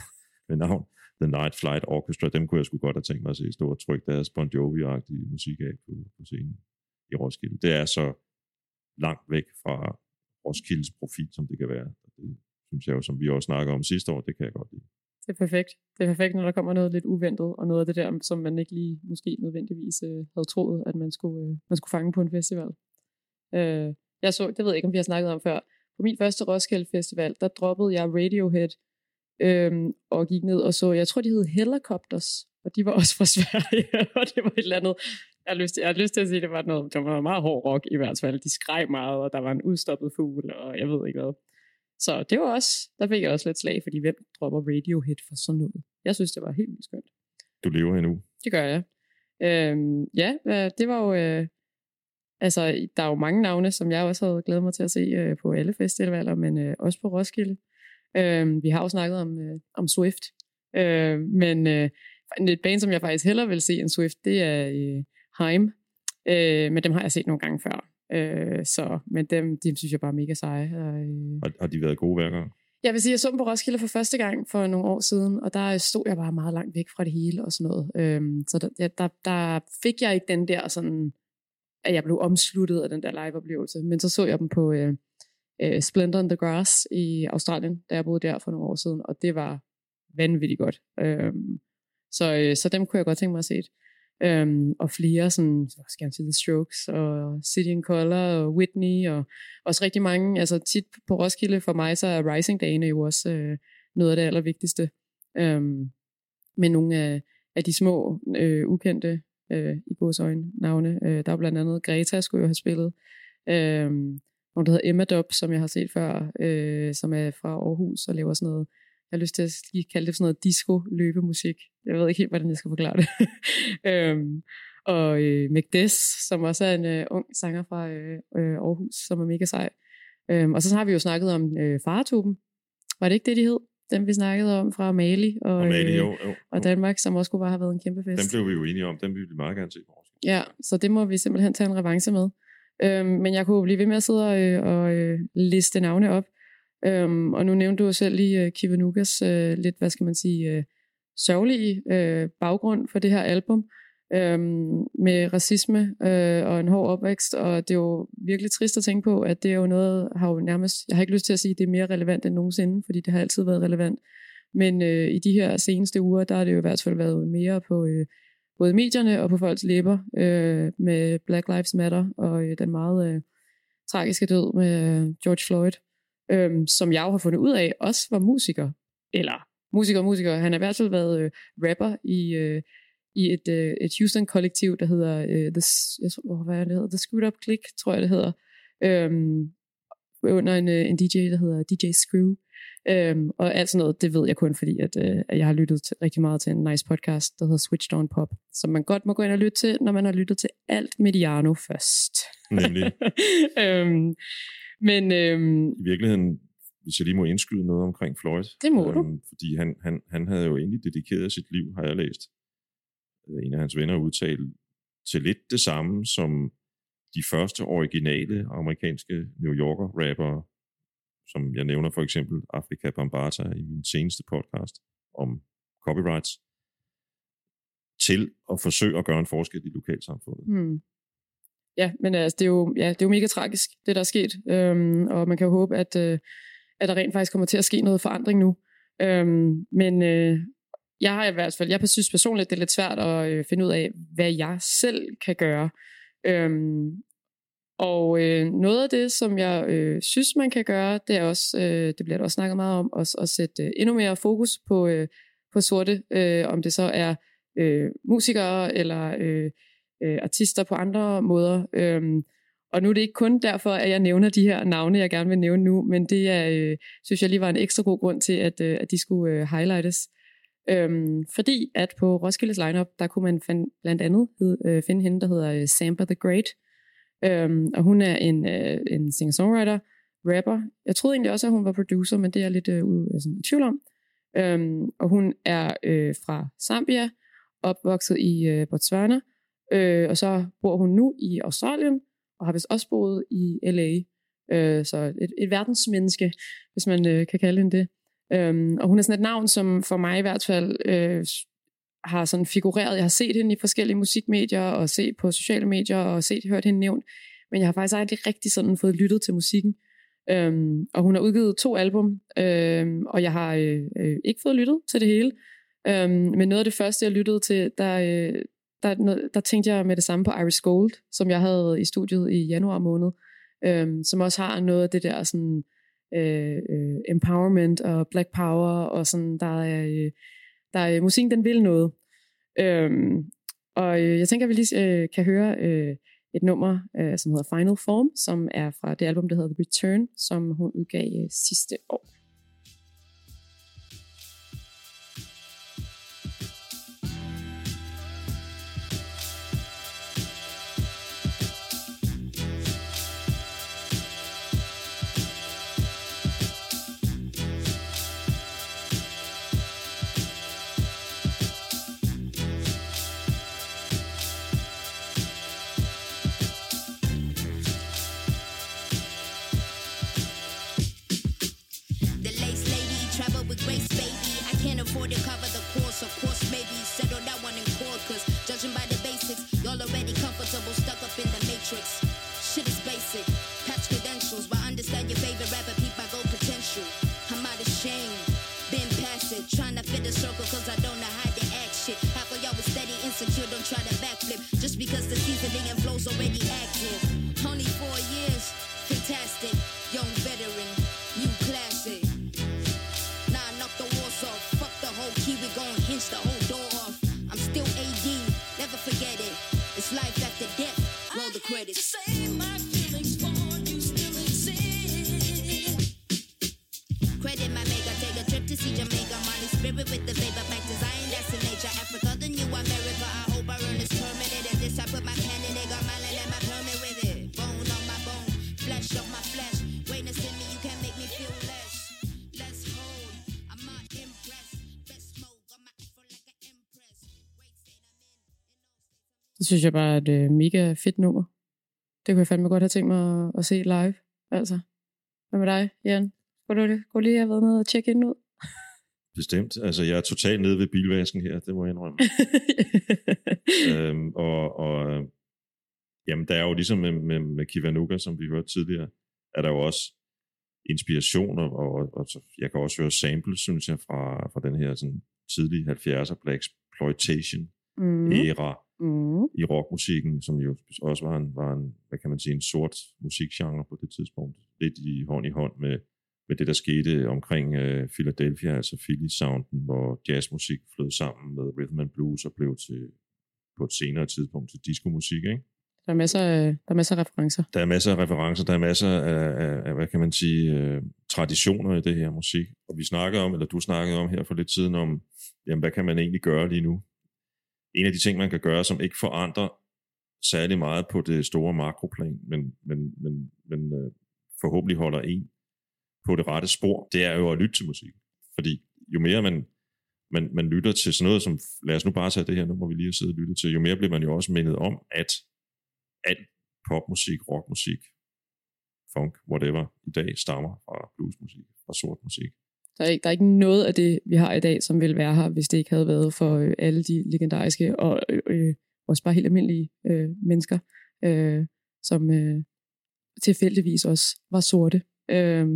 ved navn The Night Flight Orchestra. Dem kunne jeg sgu godt have tænkt mig at se stå og trykke deres Bon Jovi-agtige musik af på, på scenen i Roskilde. Det er så langt væk fra Roskildes profil, som det kan være. Og det synes jeg jo, som vi også snakker om sidste år, det kan jeg godt lide. Det er perfekt. Det er perfekt, når der kommer noget lidt uventet, og noget af det der, som man ikke lige måske nødvendigvis øh, havde troet, at man skulle, øh, man skulle fange på en festival. Øh, jeg så, det ved jeg ikke, om vi har snakket om før. På min første Roskilde Festival, der droppede jeg Radiohead øh, og gik ned og så, jeg tror, de hed Helicopters, og de var også fra Sverige, og det var et eller andet, jeg har lyst til, jeg har lyst til at sige, det var noget, det var meget hård rock i hvert fald. De skreg meget, og der var en udstoppet fugl, og jeg ved ikke hvad. Så det var også, der fik jeg også lidt slag, fordi hvem dropper Radiohead for sådan noget? Jeg synes, det var helt vildt skønt. Du lever endnu. Det gør jeg. Øhm, ja, det var jo... Øh, altså, der er jo mange navne, som jeg også havde glædet mig til at se øh, på alle festivaler, men øh, også på Roskilde. Øh, vi har jo snakket om, øh, om Swift. Øh, men øh, et band, som jeg faktisk hellere vil se end Swift, det er øh, Heim. Øh, men dem har jeg set nogle gange før. Øh, så, men dem, dem synes jeg bare er mega seje. Og, øh, Har, har de været gode værker? jeg vil sige, jeg så dem på Roskilde for første gang for nogle år siden, og der stod jeg bare meget langt væk fra det hele og sådan noget. Øhm, så der, der, der fik jeg ikke den der sådan, at jeg blev omsluttet af den der live-oplevelse. Men så så jeg dem på øh, øh, Splendor in the Grass i Australien, da jeg boede der for nogle år siden, og det var vanvittigt godt. Øhm, så, øh, så dem kunne jeg godt tænke mig at se. Øhm, og flere sådan, hvad skal jeg sige, The Strokes og City in Color og Whitney og også rigtig mange, altså tit på Roskilde for mig, så er Rising Dagene jo også øh, noget af det allervigtigste. Øhm, med nogle af, af de små, øh, ukendte øh, i godsøjne navne. Øh, der er blandt andet Greta, skulle jo have spillet. Øh, nogen, der hedder Emma Dob, som jeg har set før, øh, som er fra Aarhus og laver sådan noget, jeg har lyst til at lige kalde det sådan noget disco-løbemusik. Jeg ved ikke helt, hvordan jeg skal forklare det. øhm, og øh, Megdes, som også er en øh, ung sanger fra øh, øh, Aarhus, som er mega sej. Øhm, og så har vi jo snakket om øh, Faratuben. Var det ikke det, de hed? Dem vi snakkede om fra Mali og, Og Mali, øh, jo, jo. og Danmark, som også kunne bare have været en kæmpe fest. Den blev vi jo enige om. Den ville vi meget gerne se på. Ja, så det må vi simpelthen tage en revanche med. Øhm, men jeg kunne blive ved med at sidde og, øh, og øh, liste navne op. Øhm, og nu nævnte du jo selv lige øh, uh, Kivanukas uh, øh, lidt, hvad skal man sige, øh, uh, sørgelige uh, baggrund for det her album. Øhm, med racisme øh, og en hård opvækst, og det er jo virkelig trist at tænke på, at det er jo noget, har jo nærmest, jeg har ikke lyst til at sige, at det er mere relevant end nogensinde, fordi det har altid været relevant. Men øh, i de her seneste uger, der har det jo i hvert fald været mere på øh, både medierne og på folks læber øh, med Black Lives Matter og øh, den meget øh, tragiske død med øh, George Floyd, øh, som jeg jo har fundet ud af, også var musiker. Eller musiker og musiker. Han har i hvert fald været øh, rapper i, øh, i et, øh, et Houston-kollektiv, der hedder, øh, The, jeg tror, hvad det hedder? The Screwed Up Click, tror jeg det hedder. Øhm, under en, øh, en DJ, der hedder DJ Screw. Øhm, og alt sådan noget, det ved jeg kun, fordi at, øh, at jeg har lyttet til, rigtig meget til en nice podcast, der hedder Switched On Pop, som man godt må gå ind og lytte til, når man har lyttet til alt Mediano først. Nemlig. øhm, men øhm, I virkeligheden, hvis jeg lige må indskyde noget omkring Floyd. Det må du. Fordi han, han, han havde jo egentlig dedikeret sit liv, har jeg læst. Øh, En af hans venner udtalte til lidt det samme som de første originale amerikanske New Yorker rappere, som jeg nævner for eksempel Afrika Bambata i min seneste podcast om copyrights, til at forsøge at gøre en forskel i lokalsamfundet. Hmm. Ja, men altså, det, er jo, ja, det er jo mega tragisk, det der er sket. Øhm, og man kan jo håbe, at, øh, at der rent faktisk kommer til at ske noget forandring nu. Øhm, men øh, jeg har i hvert fald, jeg synes personligt, det er lidt svært at øh, finde ud af, hvad jeg selv kan gøre. Øhm, og øh, noget af det, som jeg øh, synes, man kan gøre, det er også, øh, det bliver der også snakket meget om, at, at sætte øh, endnu mere fokus på, øh, på sorte, øh, om det så er øh, musikere eller øh, øh, artister på andre måder. Øhm, og nu er det ikke kun derfor, at jeg nævner de her navne, jeg gerne vil nævne nu, men det er, øh, synes jeg lige var en ekstra god grund til, at, øh, at de skulle øh, highlightes. Øhm, fordi at på Roskildes lineup, der kunne man find, blandt andet øh, finde hende, der hedder øh, Samba the Great. Øhm, og hun er en, øh, en singer-songwriter, rapper. Jeg troede egentlig også, at hun var producer, men det er jeg lidt øh, ude, i tvivl om. Øhm, og hun er øh, fra Zambia, opvokset i øh, Botswana, øh, og så bor hun nu i Australien, og har vist også boet i LA. Øh, så et, et verdensmenneske, hvis man øh, kan kalde hende det. Øhm, og hun er sådan et navn, som for mig i hvert fald øh, har sådan figureret. Jeg har set hende i forskellige musikmedier, og set på sociale medier, og set hørt hende nævnt. Men jeg har faktisk aldrig rigtig sådan fået lyttet til musikken. Øhm, og hun har udgivet to album, øhm, og jeg har øh, øh, ikke fået lyttet til det hele. Øhm, men noget af det første, jeg lyttede til, der, øh, der, der tænkte jeg med det samme på Iris Gold, som jeg havde i studiet i januar måned, øhm, som også har noget af det der sådan øh, øh, empowerment og black power, og sådan, der er, øh, der er øh, musikken, den vil noget. Øhm, og øh, jeg tænker, at vi lige øh, kan høre øh, et nummer, øh, som hedder Final Form, som er fra det album, der hedder The Return, som hun udgav øh, sidste år. Det synes jeg bare er et øh, mega fedt nummer. Det kunne jeg fandme godt have tænkt mig at, at se live. Altså. Hvad med dig, Jan? Skulle du, du lige have været nede og tjekke ind ud? Bestemt. Altså, jeg er totalt nede ved bilvasken her, det må jeg indrømme. øhm, og, og jamen, der er jo ligesom med, med, med Kivanuka, som vi hørte tidligere, er der jo også inspiration, og, og, og så, jeg kan også høre samples, synes jeg, fra, fra den her sådan, tidlige 70'er Black Exploitation mm. æra Mm. i rockmusikken, som jo også var en, var en, hvad kan man sige, en sort musikgenre på det tidspunkt. Lidt i hånd i hånd med, med det, der skete omkring uh, Philadelphia, altså Philly-sounden, hvor jazzmusik flød sammen med rhythm and blues og blev til, på et senere tidspunkt til diskomusik, ikke? Der er masser af, der er masser af referencer. Der er masser af referencer, der er masser af, af, af hvad kan man sige, uh, traditioner i det her musik. Og vi snakkede om, eller du snakkede om her for lidt siden om, jamen hvad kan man egentlig gøre lige nu? En af de ting, man kan gøre, som ikke forandrer særlig meget på det store makroplan, men, men, men, men øh, forhåbentlig holder en på det rette spor, det er jo at lytte til musik. Fordi jo mere man, man, man lytter til sådan noget som, lad os nu bare tage det her nummer, vi lige har siddet og lyttet til, jo mere bliver man jo også mindet om, at al popmusik, rockmusik, funk, whatever, i dag stammer fra bluesmusik, fra sort musik. Der er, ikke, der er ikke noget af det, vi har i dag, som ville være her, hvis det ikke havde været for øh, alle de legendariske og øh, øh, også bare helt almindelige øh, mennesker, øh, som øh, tilfældigvis også var sorte. Øh,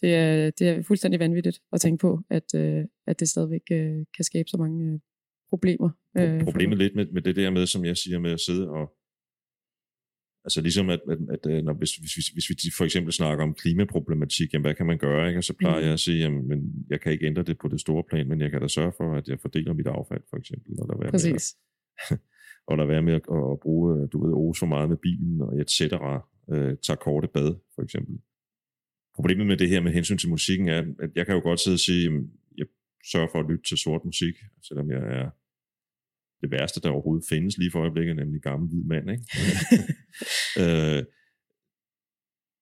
det, er, det er fuldstændig vanvittigt at tænke på, at, øh, at det stadigvæk øh, kan skabe så mange øh, problemer. Øh, Problemet lidt med, med det der med, som jeg siger, med at sidde og Altså ligesom, at, at, at øh, når, hvis, hvis, hvis, hvis vi for eksempel snakker om klimaproblematik, jamen hvad kan man gøre? Ikke? Og så plejer mm. jeg at sige, jamen men jeg kan ikke ændre det på det store plan, men jeg kan da sørge for, at jeg fordeler mit affald, for eksempel. Og der være Præcis. Med at, og lade være med at, at bruge, du ved, ose for meget med bilen, og et cetera, øh, tager korte bad, for eksempel. Problemet med det her med hensyn til musikken er, at jeg kan jo godt sidde og sige, at jeg sørger for at lytte til sort musik, selvom jeg er det værste, der overhovedet findes lige for øjeblikket, nemlig gammel hvid mand. Ikke? øh,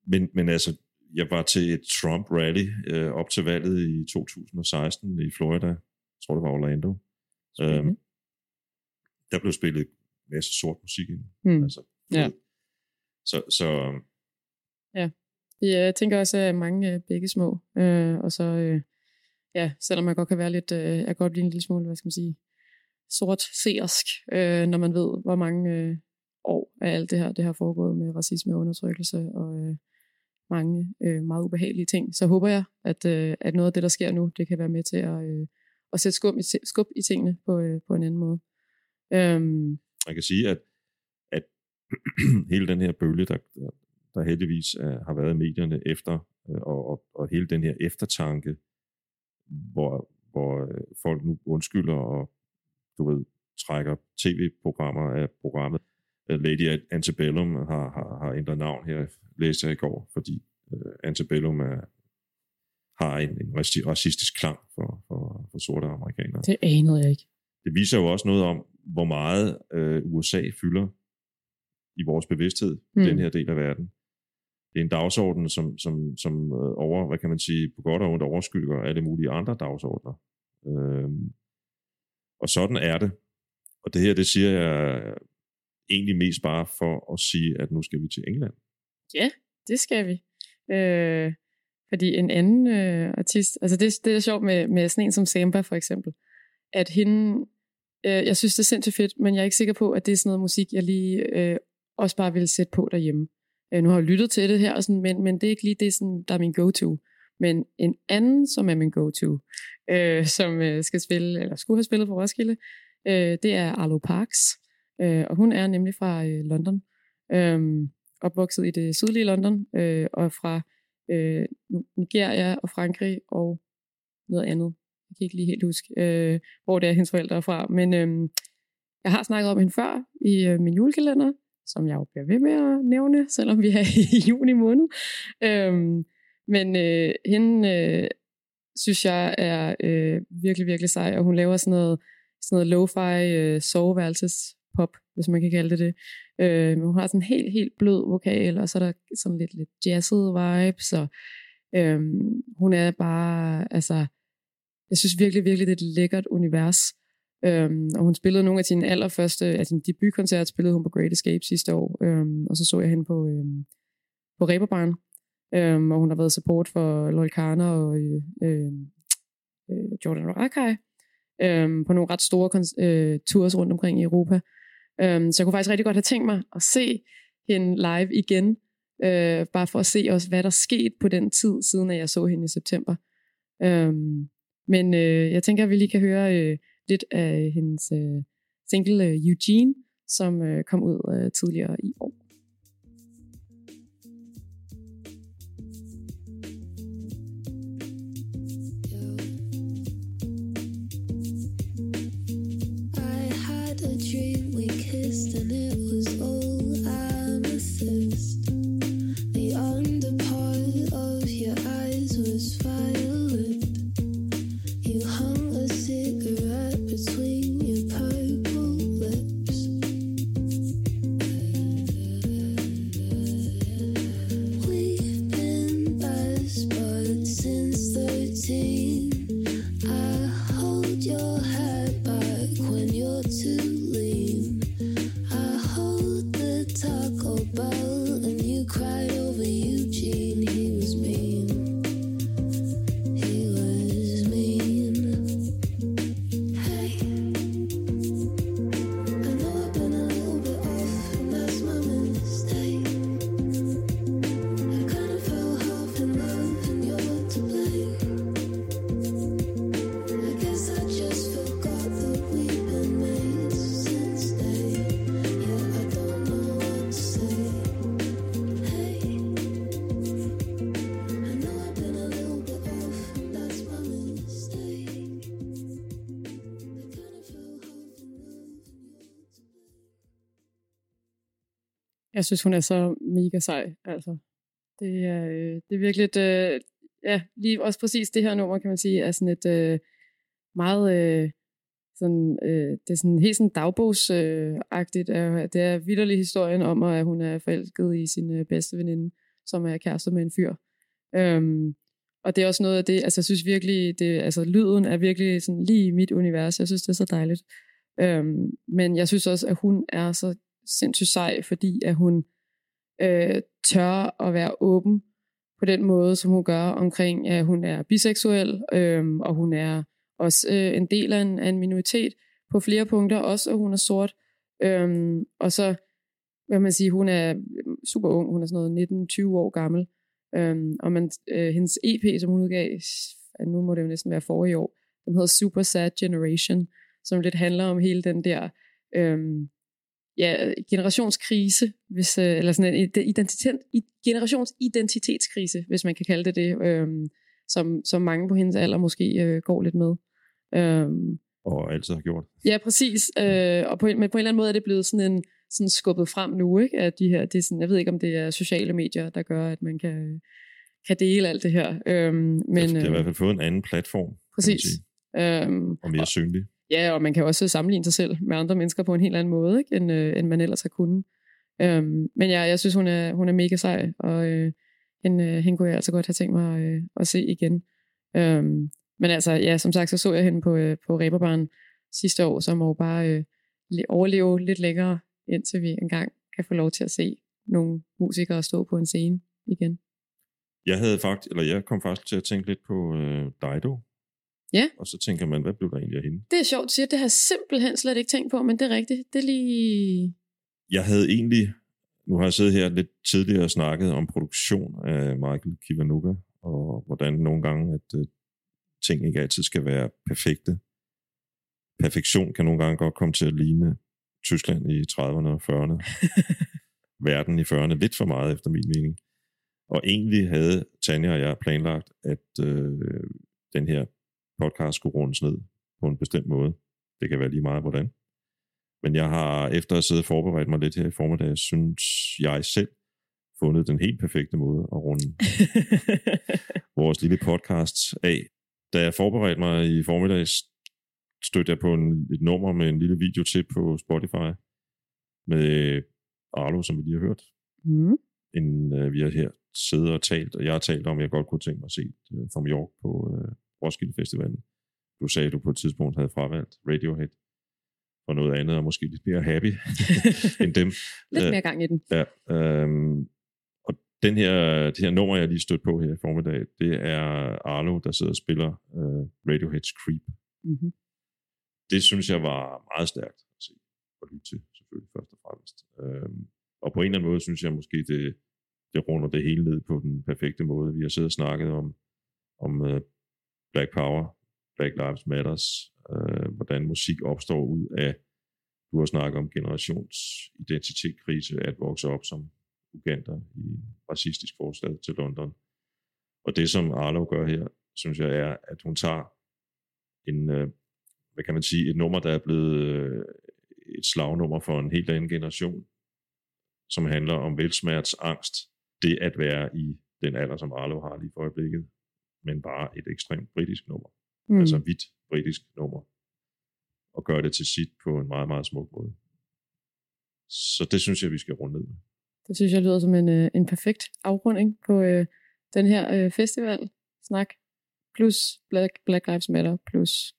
men, men altså, jeg var til et Trump-rally øh, op til valget i 2016 i Florida. Jeg tror, det var Orlando. Øh, der blev spillet en masse sort musik ind. Mm. Altså, Ja. Så, så Jeg tænker også, at mange øh, begge små. Øh, og så, øh, ja, selvom man godt kan være lidt, øh, jeg kan godt blive en lille smule, hvad skal man sige, sort seersk, øh, når man ved, hvor mange øh, år af alt det her, det har foregået med racisme og undertrykkelse og øh, mange øh, meget ubehagelige ting. Så håber jeg, at, øh, at noget af det, der sker nu, det kan være med til at, øh, at sætte skub i, skub i tingene på, øh, på en anden måde. Øhm, man kan sige, at, at hele den her bølge, der, der, heldigvis er, har været i medierne efter, øh, og, og, og hele den her eftertanke, hvor, hvor øh, folk nu undskylder og du ved, trækker tv-programmer af programmet. Øh, Lady Antebellum har, har, har ændret navn her, læste jeg i går, fordi uh, Antebellum er, har en, en racistisk klang for, for, for sorte amerikanere. det anede jeg ikke. Det viser jo også noget om, hvor meget uh, USA fylder i vores bevidsthed Mm. i den her del af verden. Det er en dagsorden, som, som, som uh, over, hvad kan man sige, på godt og ondt overskygger alle mulige andre dagsordner. Uh, og sådan er det. Og det her, det siger jeg øh, egentlig mest bare for at sige, at nu skal vi til England. Ja, det skal vi. Øh, fordi en anden øh, artist, altså det, det er sjovt med, med sådan en som Samba for eksempel, at hende, øh, jeg synes det er sindssygt fedt, men jeg er ikke sikker på, at det er sådan noget musik, jeg lige øh, også bare vil sætte på derhjemme. Øh, nu har jeg lyttet til det her, og sådan, men, men det er ikke lige det, sådan, der er min go-to. Men en anden, som er min go-to, øh, som øh, skal spille, eller skulle have spillet på Roskilde, øh, det er Arlo Parks. Øh, og hun er nemlig fra øh, London. Øh, opvokset i det sydlige London, øh, og fra øh, Nigeria og Frankrig og noget andet. Jeg kan ikke lige helt huske, øh, hvor det er, hendes forældre er fra. Men øh, jeg har snakket om hende før i øh, min julekalender, som jeg jo bliver ved med at nævne, selvom vi er i juni måned. Øh, men øh, hende øh, synes jeg er øh, virkelig, virkelig sej, og hun laver sådan noget, sådan noget lo-fi øh, soveværelsespop, hvis man kan kalde det det. Øh, men hun har sådan en helt, helt blød vokal, og så er der sådan lidt, lidt jazzet vibes, og øh, hun er bare, altså, jeg synes virkelig, virkelig, det er et lækkert univers. Øhm, og hun spillede nogle af sine allerførste, altså sin debutkoncert spillede hun på Great Escape sidste år, øhm, og så så jeg hende på, øhm, på Reberbarn, øhm, og hun har været support for Lloyd Karner og øh, øh, Jordan Rakai øhm, på nogle ret store øh, tours rundt omkring i Europa. Øhm, så jeg kunne faktisk rigtig godt have tænkt mig at se hende live igen, øh, bare for at se også, hvad der skete på den tid, siden at jeg så hende i september. Øhm, men øh, jeg tænker, at vi lige kan høre øh, lidt af hendes øh, single øh, Eugene, som øh, kom ud øh, tidligere i år. Jeg synes, hun er så mega sej, altså. Det er, øh, det er virkelig et, øh, ja, lige også præcis det her nummer, kan man sige, er sådan et øh, meget, øh, sådan, øh, det er sådan helt sådan dagbogsagtigt. Øh, det er vidderlig historien om, at hun er forelsket i sin øh, bedste veninde, som er kærester med en fyr. Øhm, og det er også noget af det, altså jeg synes virkelig, det, altså lyden er virkelig sådan lige i mit univers. Jeg synes, det er så dejligt. Øhm, men jeg synes også, at hun er så sindssygt sej, fordi at hun øh, tør at være åben på den måde, som hun gør omkring, at hun er biseksuel, øh, og hun er også øh, en del af en, af en minoritet på flere punkter, også at hun er sort. Øh, og så, hvad man sige, hun er super ung, hun er sådan noget 19-20 år gammel, øh, og man, øh, hendes EP, som hun udgav, nu må det jo næsten være forrige år, den hedder Super Sad Generation, som lidt handler om hele den der øh, ja, generationskrise, hvis, øh, eller sådan en identitet, generationsidentitetskrise, hvis man kan kalde det det, øhm, som, som mange på hendes alder måske øh, går lidt med. Øhm, Og altid har gjort. ja, præcis. Øh, og på, en- men på en eller anden måde er det blevet sådan en sådan skubbet frem nu, ikke? At de her, det er sådan, jeg ved ikke, om det er sociale medier, der gør, at man kan, kan dele alt det her. Øhm, men, det har i øh, hvert fald fået en anden platform, præcis. Øhm, og mere synlig. Ja, og man kan også sammenligne sig selv med andre mennesker på en helt anden måde, ikke? End, øh, end man ellers har kunnet. Øhm, men ja, jeg synes, hun er, hun er mega sej, og øh, hende, øh, hende kunne jeg altså godt have tænkt mig øh, at se igen. Øhm, men altså, ja, som sagt, så så jeg hende på, øh, på Reberbaren sidste år, så må jo bare øh, overleve lidt længere, indtil vi engang kan få lov til at se nogle musikere stå på en scene igen. Jeg havde faktisk, eller jeg kom faktisk til at tænke lidt på øh, Dido. Ja. Og så tænker man, hvad blev der egentlig af hende? Det er sjovt, du siger, det har jeg simpelthen slet ikke tænkt på, men det er rigtigt. Det er lige... Jeg havde egentlig, nu har jeg siddet her lidt tidligere og snakket om produktion af Michael Kiwanuka, og hvordan nogle gange, at øh, ting ikke altid skal være perfekte. Perfektion kan nogle gange godt komme til at ligne Tyskland i 30'erne og 40'erne. Verden i 40'erne lidt for meget, efter min mening. Og egentlig havde Tanja og jeg planlagt, at øh, den her podcast skulle rundes ned på en bestemt måde. Det kan være lige meget hvordan. Men jeg har efter at sidde og forberedt mig lidt her i formiddag, synes jeg selv fundet den helt perfekte måde at runde vores lille podcast af. Da jeg forberedte mig i formiddag, stødte jeg på en, et nummer med en lille video til på Spotify med Arlo, som vi lige har hørt. mm. Inden øh, vi har her siddet og talt, og jeg har talt om, at jeg godt kunne tænke mig at se øh, From York på øh, Roskilde Festivalen. Du sagde, at du på et tidspunkt havde fravalgt Radiohead. for noget andet, og måske lidt mere happy end dem. Lidt Øh, mere gang i den. Ja, øhm, og den her, det her nummer, jeg lige stødt på her i formiddag, det er Arlo, der sidder og spiller øh, Radiohead's Creep. Mm-hmm. Det synes jeg var meget stærkt at se og lytte til, selvfølgelig først og fremmest. Øhm, og på en eller anden måde synes jeg måske, det, det runder det hele ned på den perfekte måde. Vi har siddet og snakket om, om uh, Black Power, Black Lives Matters, øh, hvordan musik opstår ud af, du har snakket om generationsidentitetskrise, at vokse op som uganter i en racistisk forstad til London. Og det, som Arlo gør her, synes jeg er, at hun tager en, øh, hvad kan man sige, et nummer, der er blevet øh, et slagnummer for en helt anden generation, som handler om velsmerts angst, det at være i den alder, som Arlo har lige for øjeblikket, men bare et ekstremt britisk nummer, mm. altså hvidt britisk nummer, og gøre det til sit på en meget, meget smuk måde. Så det synes jeg, vi skal runde ned med. Det synes jeg lyder som en, øh, en perfekt afrunding på øh, den her øh, festival snak plus Black, Black Lives Matter plus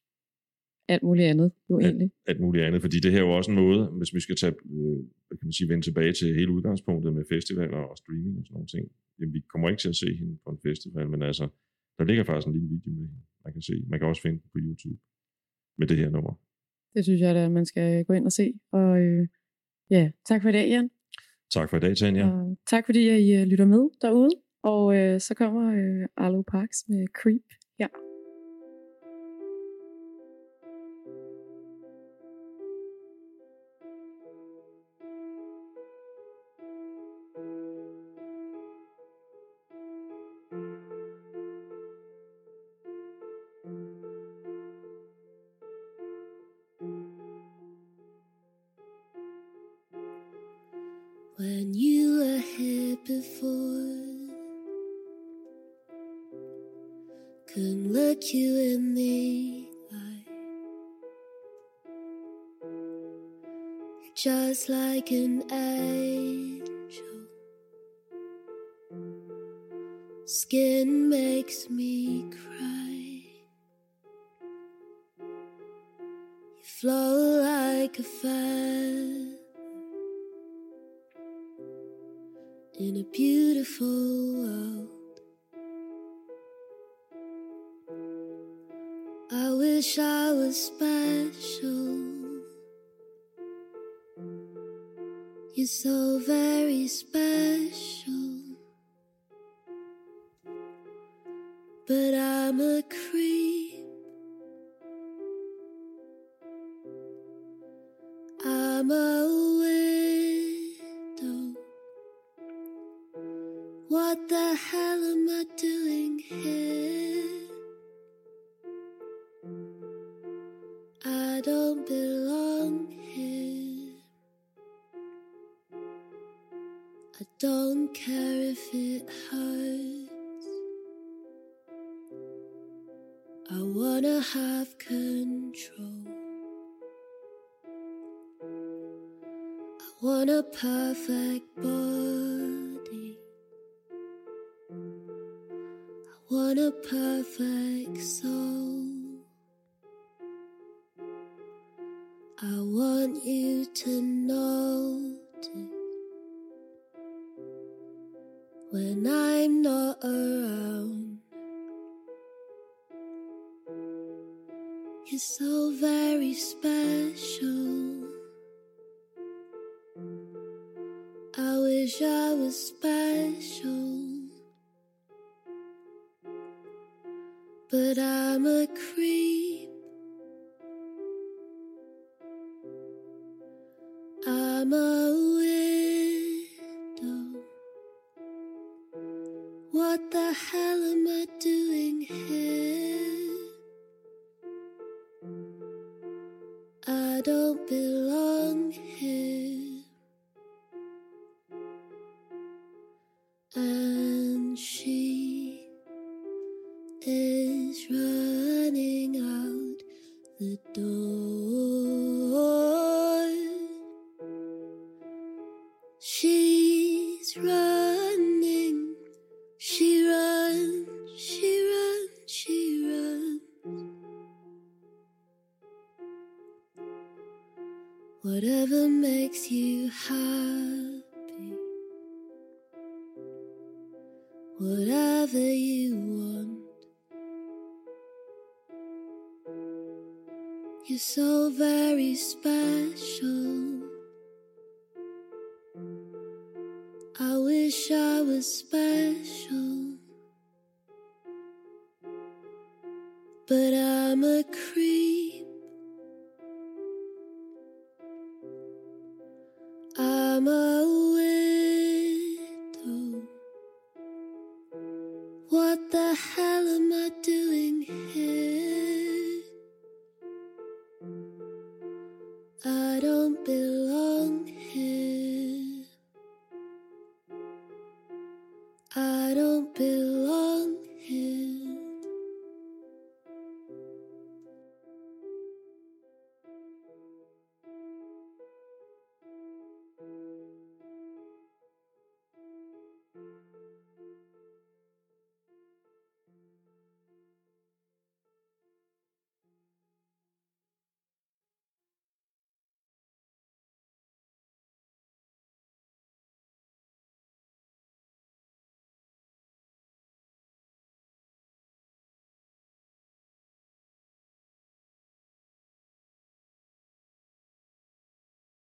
alt muligt andet jo egentlig. alt muligt andet, fordi det her er jo også en måde, hvis vi skal tage, øh, hvad kan man sige, vende tilbage til hele udgangspunktet med festivaler og streaming og sådan nogle ting. Jamen, vi kommer ikke til at se hende på en festival, men altså, der ligger faktisk en lille video med hende, man kan se. Man kan også finde den på YouTube med det her nummer. Det synes jeg, at man skal gå ind og se. Og øh, ja, tak for i dag, Jan. Tak for i dag, Tanja. Og tak fordi I øh, lytter med derude. Og øh, så kommer øh, Arlo Parks med Creep her. When don't care if it hurts. She's running, she runs, she runs, she runs. Whatever makes you happy. Whatever you want. You're so very special.